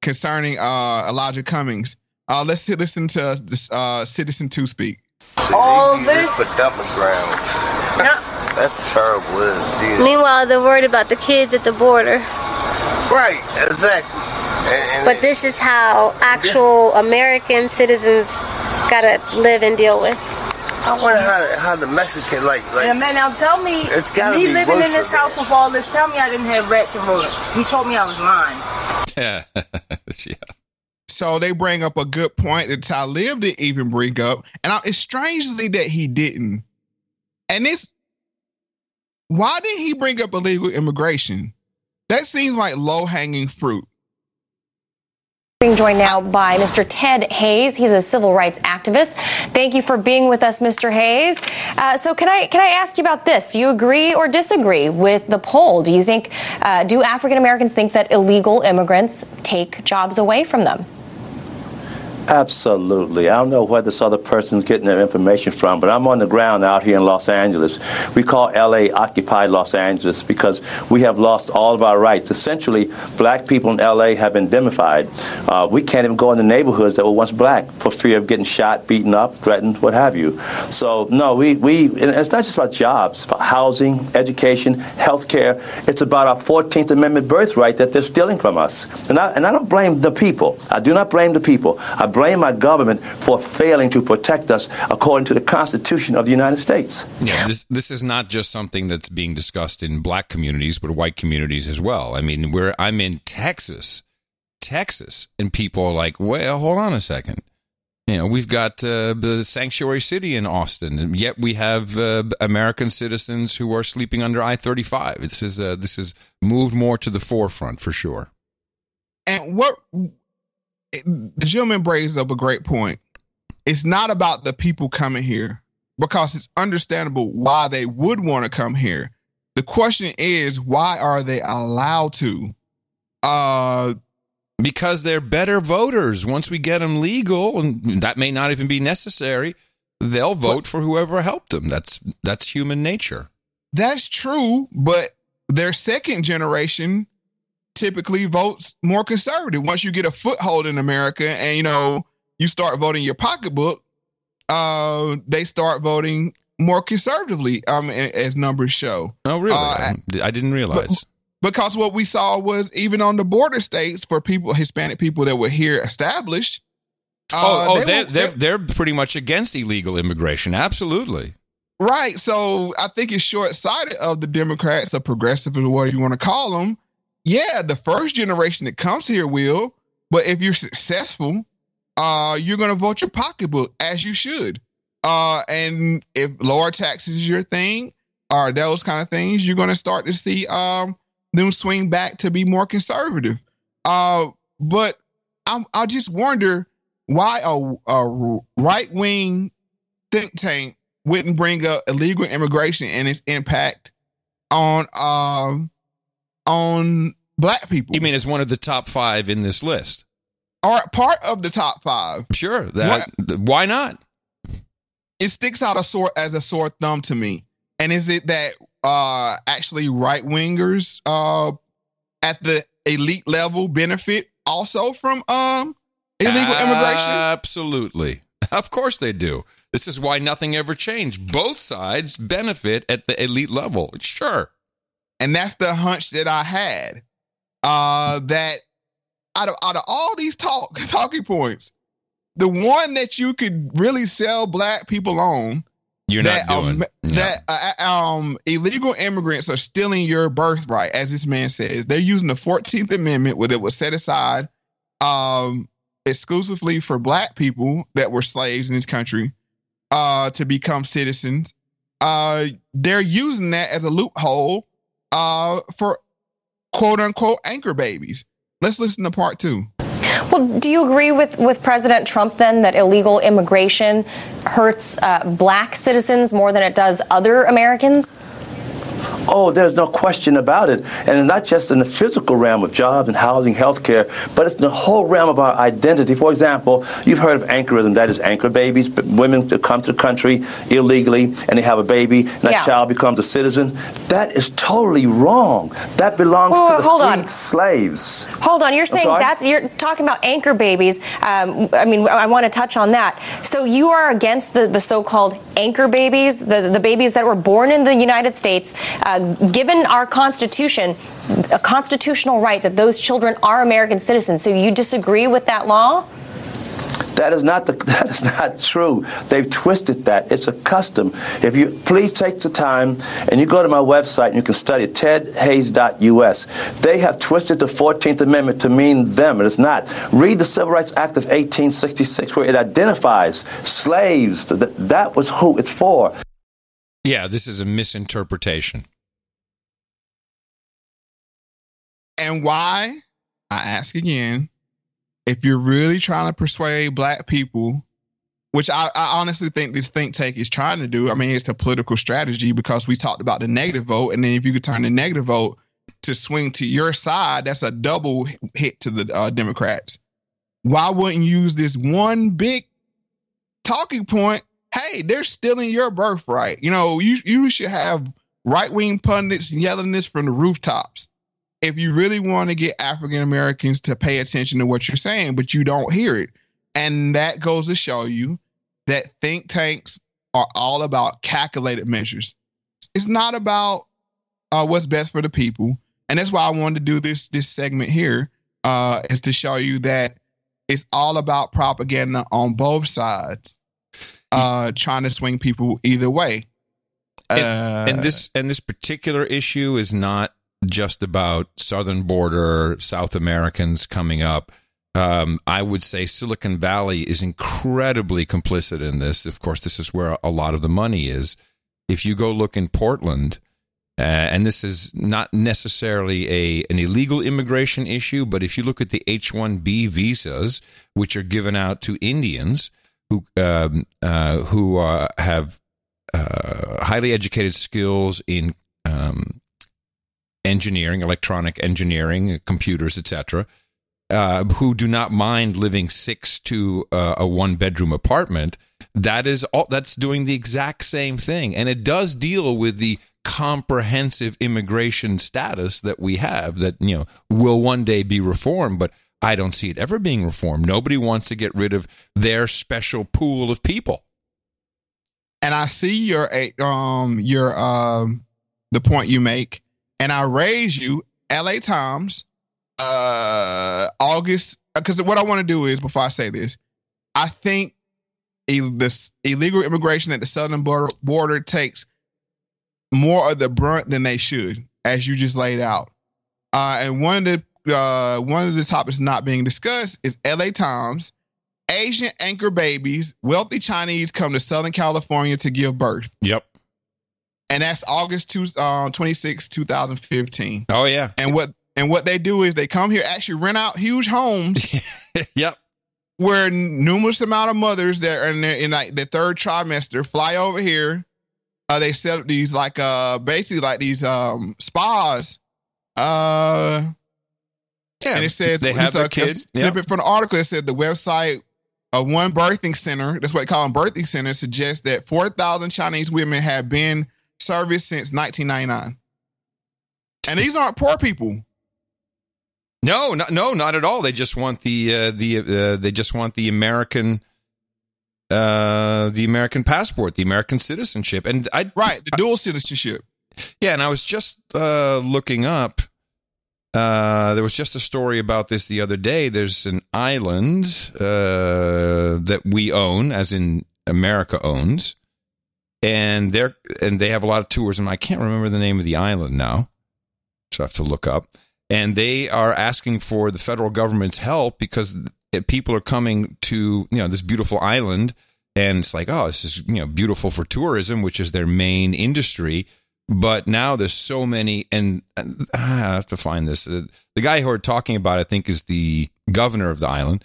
concerning uh, Elijah Cummings. Uh, let's listen to this uh, Citizen 2 speak. All this. For dumping grounds. That's terrible, isn't? Meanwhile, they're worried about the kids at the border. Right, exactly. And, and But this is how actual American citizens gotta live and deal with. I wonder how how the Mexican like like. Yeah, man, now tell me, It's gotta me be living in this house with all this, tell me I didn't have rats and rodents. He told me I was lying. Yeah. yeah. So they bring up a good point that Taleeb didn't even bring up, and I, it's strangely that he didn't. And this, why didn't he bring up illegal immigration? That seems like low hanging fruit. Being joined now by Mr. Ted Hayes. He's a civil rights activist. Thank you for being with us, Mr. Hayes. Uh, so, can I can I ask you about this? Do you agree or disagree with the poll? Do you think uh, do African Americans think that illegal immigrants take jobs away from them? Absolutely. I don't know where this other person's getting their information from, but I'm on the ground out here in Los Angeles. We call LA Occupy Los Angeles because we have lost all of our rights. Essentially, black people in LA have been demonified. Uh, we can't even go in the neighborhoods that were once black for fear of getting shot, beaten up, threatened, what have you. So, no, we, we it's not just about jobs, about housing, education, health care. It's about our 14th Amendment birthright that they're stealing from us. And I, and I don't blame the people. I do not blame the people. I blame our government for failing to protect us according to the Constitution of the United States. Yeah, this this is not just something that's being discussed in black communities, but white communities as well. I mean, where I'm in Texas, Texas, and people are like, "Well, hold on a second. You know, we've got uh, the sanctuary city in Austin, and yet we have uh, American citizens who are sleeping under I-35. This is uh, this has moved more to the forefront for sure. And what the gentleman brings up a great point. It's not about the people coming here because it's understandable why they would want to come here. The question is, why are they allowed to? Uh, because they're better voters. Once we get them legal, and that may not even be necessary, they'll vote for whoever helped them. That's that's human nature. That's true, but their second generation typically votes more conservative. Once you get a foothold in America and you know you start voting your pocketbook, uh, they start voting more conservatively. Um, as numbers show. Oh, really? Uh, I didn't realize. because what we saw was even on the border states for people, Hispanic people that were here established. oh, uh, oh, they they're, were- they're they're pretty much against illegal immigration. Absolutely. Right. So I think it's short sighted of the Democrats, the progressive, or whatever you want to call them. Yeah, the first generation that comes here will, but if you're successful, uh, you're going to vote your pocketbook as you should. Uh, and if lower taxes is your thing, or those kind of things, you're going to start to see um them swing back to be more conservative. Uh, but I'm, I just wonder why a, a right wing think tank wouldn't bring up illegal immigration and its impact on um on black people. You mean as one of the top five in this list? Or part of the top five. Sure. That why not? It sticks out a sore as a sore thumb to me. And is it that uh actually right wingers uh at the elite level benefit also from um illegal immigration? Absolutely. Of course they do. This is why nothing ever changed. Both sides benefit at the elite level. Sure. And that's the hunch that I had. Uh that out of out of all these talk talking points, the one that you could really sell black people on You're that not doing. um, that uh, um illegal immigrants are stealing your birthright, as this man says. They're using the Fourteenth Amendment, where it was set aside um exclusively for black people that were slaves in this country uh to become citizens. Uh they're using that as a loophole uh for quote unquote anchor babies. Let's listen to part two. Well, do you agree with, with President Trump then that illegal immigration hurts uh, black citizens more than it does other Americans? Oh, there's no question about it. And not just in the physical realm of jobs and housing, healthcare, but it's the whole realm of our identity. For example, you've heard of anchorism, that is anchor babies, women that come to the country illegally and they have a baby and that Yeah. child becomes a citizen. That is totally wrong. That belongs Whoa, to the hold on. slaves. Hold on, you're saying that's you're talking about anchor babies. Um, I mean, I want to touch on that. So you are against the, the so-called anchor babies, the the babies that were born in the United States, uh, given our Constitution, a constitutional right that those children are American citizens. So you disagree with that law? That is not the, that is not true. They've twisted that. It's a custom. If you please take the time and you go to my website and you can study it, tedhayes.us. They have twisted the 14th Amendment to mean them. It is not. Read the Civil Rights Act of 1866 where it identifies slaves. That was who it's for. Yeah, this is a misinterpretation. And why? I ask again. If you're really trying to persuade black people, which I, I honestly think this think tank is trying to do, I mean, it's a political strategy because we talked about the negative vote. And then if you could turn the negative vote to swing to your side, that's a double hit to the uh, Democrats. Why wouldn't you use this one big talking point? Hey, they're stealing your birthright. You know, you you should have right wing pundits yelling this from the rooftops if you really want to get African Americans to pay attention to what you're saying, but you don't hear it. And that goes to show you that think tanks are all about calculated measures. It's not about uh, what's best for the people. And that's why I wanted to do this this segment here, uh, is to show you that it's all about propaganda on both sides, uh, trying to swing people either way. Uh, and this and this particular issue is not just about southern border South Americans coming up. Um, I would say Silicon Valley is incredibly complicit in this. Of course, this is where a lot of the money is. If you go look in Portland, uh, and this is not necessarily a an illegal immigration issue, but if you look at the H one B visas, which are given out to Indians who um, uh, who uh, have uh, highly educated skills in um, engineering, electronic engineering, computers, etc., uh, who do not mind living six to uh, a one bedroom apartment. That is all. That's doing the exact same thing, and it does deal with the comprehensive immigration status that we have. That you know will one day be reformed, but I don't see it ever being reformed. Nobody wants to get rid of their special pool of people. and I see your um your um the point you make, and I raise you L.A. Times, uh August because what I want to do is before I say this, I think this illegal immigration at the southern border, border takes more of the brunt than they should, as you just laid out. Uh, and one of the uh, one of the topics not being discussed is L.A. Times. Asian anchor babies, wealthy Chinese come to Southern California to give birth. Yep. And that's August two, uh, 26, 2015. Oh yeah. And what and what they do is they come here, actually rent out huge homes. yep. Where numerous amount of mothers that are in, their, in like the third trimester fly over here. Uh, they set up these like uh basically like these um spas. Uh yeah, and it says they have uh, kid, a snippet from the article. It said the website of one birthing center, that's what they call them birthing center, suggests that 4,000 Chinese women have been serviced since 1999. And these aren't poor people. No, no, no, not at all. They just want the uh, the uh, they just want the American uh, the American passport, the American citizenship, and I right the dual citizenship. Yeah, and I was just uh, looking up. Uh, there was just a story about this the other day. There's an island uh, that we own, as in America owns, and they're and they have a lot of tourism. I can't remember the name of the island now, so I have to look up. And they are asking for the federal government's help because people are coming to you know this beautiful island, and it's like, oh, this is you know beautiful for tourism, which is their main industry. But now there's so many, and uh, I have to find this. Uh, the guy who we're talking about, I think, is the governor of the island.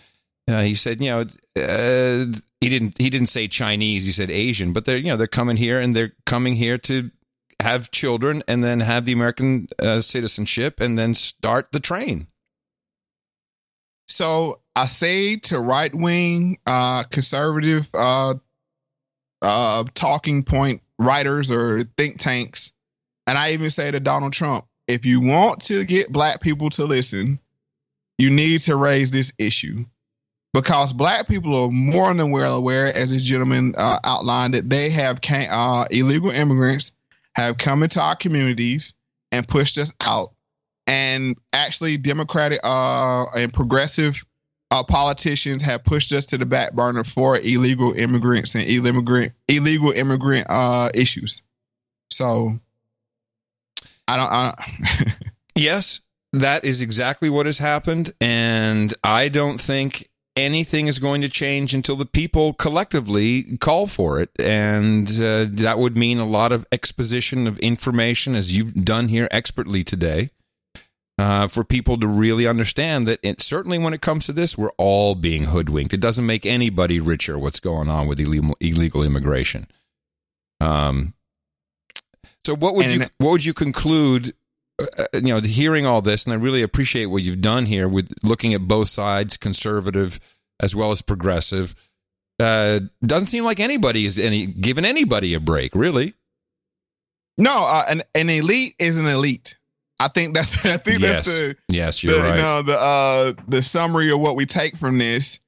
Uh, he said, you know, uh, he didn't he didn't say Chinese. He said Asian, but they're you know they're coming here and they're coming here to have children, and then have the American uh, citizenship, and then start the train. So I say to right wing uh, conservative uh, talking point writers or think tanks, and I even say to Donald Trump, if you want to get black people to listen, you need to raise this issue because black people are more than well aware, as this gentleman uh, outlined, that they have uh, illegal immigrants have come into our communities and pushed us out. And actually, Democratic uh, and progressive uh, politicians have pushed us to the back burner for illegal immigrants and illegal illegal immigrant uh, issues. So, I don't. I don't yes, that is exactly what has happened, and I don't think anything is going to change until the people collectively call for it. And uh, that would mean a lot of exposition of information, as you've done here expertly today, uh, for people to really understand that it, certainly when it comes to this, we're all being hoodwinked. It doesn't make anybody richer what's going on with illegal, illegal immigration. Um, so what would and you what would you conclude uh, you know, hearing all this, and I really appreciate what you've done here with looking at both sides, conservative as well as progressive. Uh, doesn't seem like anybody is any giving anybody a break, really. No, uh, an an elite is an elite. I think that's I think yes. that's the yes, you're the, right. You know, the uh, the summary of what we take from this.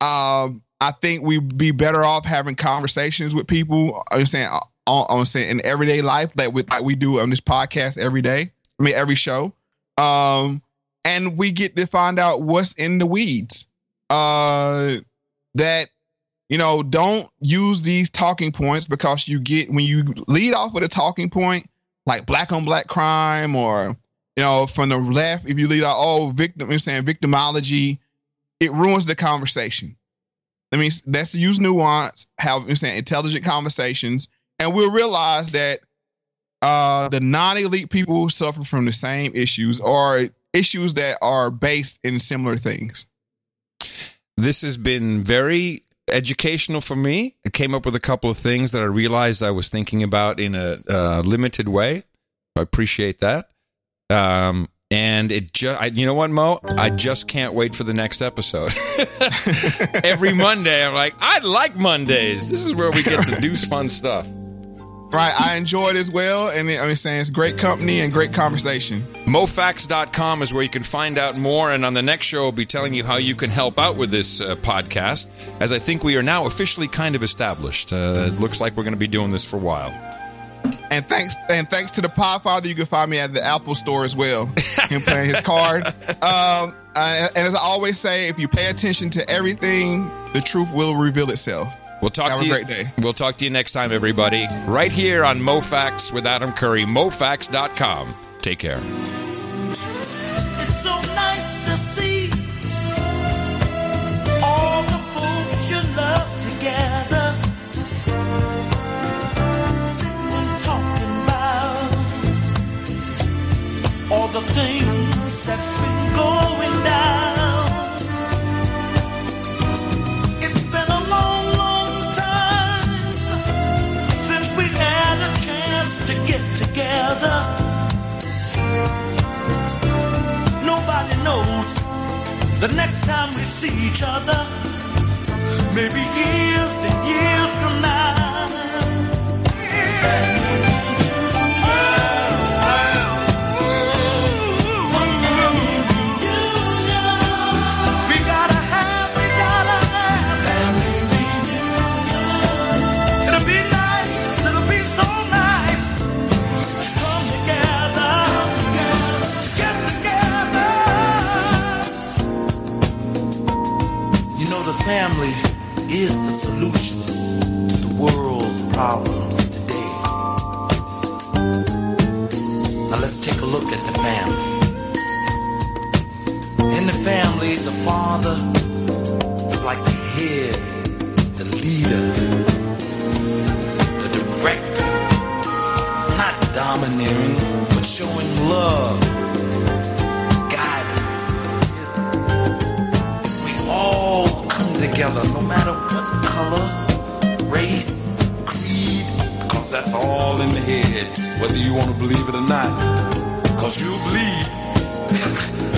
Um, I think we'd be better off having conversations with people. I'm saying, I'm saying in everyday life, that we like we do on this podcast every day. I mean, every show. Um, and we get to find out what's in the weeds. Uh, that you know, don't use these talking points because you get when you lead off with a talking point like black on black crime or you know from the left if you lead out oh victim you're saying victimology it ruins the conversation i mean let's use nuance have you're saying intelligent conversations and we'll realize that uh, the non-elite people suffer from the same issues or issues that are based in similar things. This has been very educational for me. I came up with a couple of things that I realized I was thinking about in a uh, limited way. I appreciate that. Um, and it just, you know what, Moe? I just can't wait for the next episode. Every Monday, I'm like, I like Mondays. This is where we get to do fun stuff. Right, I enjoyed as well, and I'm saying it's great company and great conversation. moefactz.com is where you can find out more, and on the next show, I'll be telling you how you can help out with this uh, podcast, as I think we are now officially kind of established. Uh, it looks like we're going to be doing this for a while. And thanks, and thanks to the Podfather, you can find me at the Apple Store as well. Him playing his card. Um, and as I always say, if you pay attention to everything, the truth will reveal itself. We'll talk Have to a you. great day. We'll talk to you next time, everybody. Right here on Moe Factz with Adam Curry, moefactz.com. Take care. The next time we see each other. Maybe years and years from now. Family is the solution to the world's problems today. Now let's take a look at the family. In the family, the father is like the head, the leader, the director, not domineering, but showing love, together, no matter what color, race, creed, because that's all in the head, whether you want to believe it or not. Cause you bleed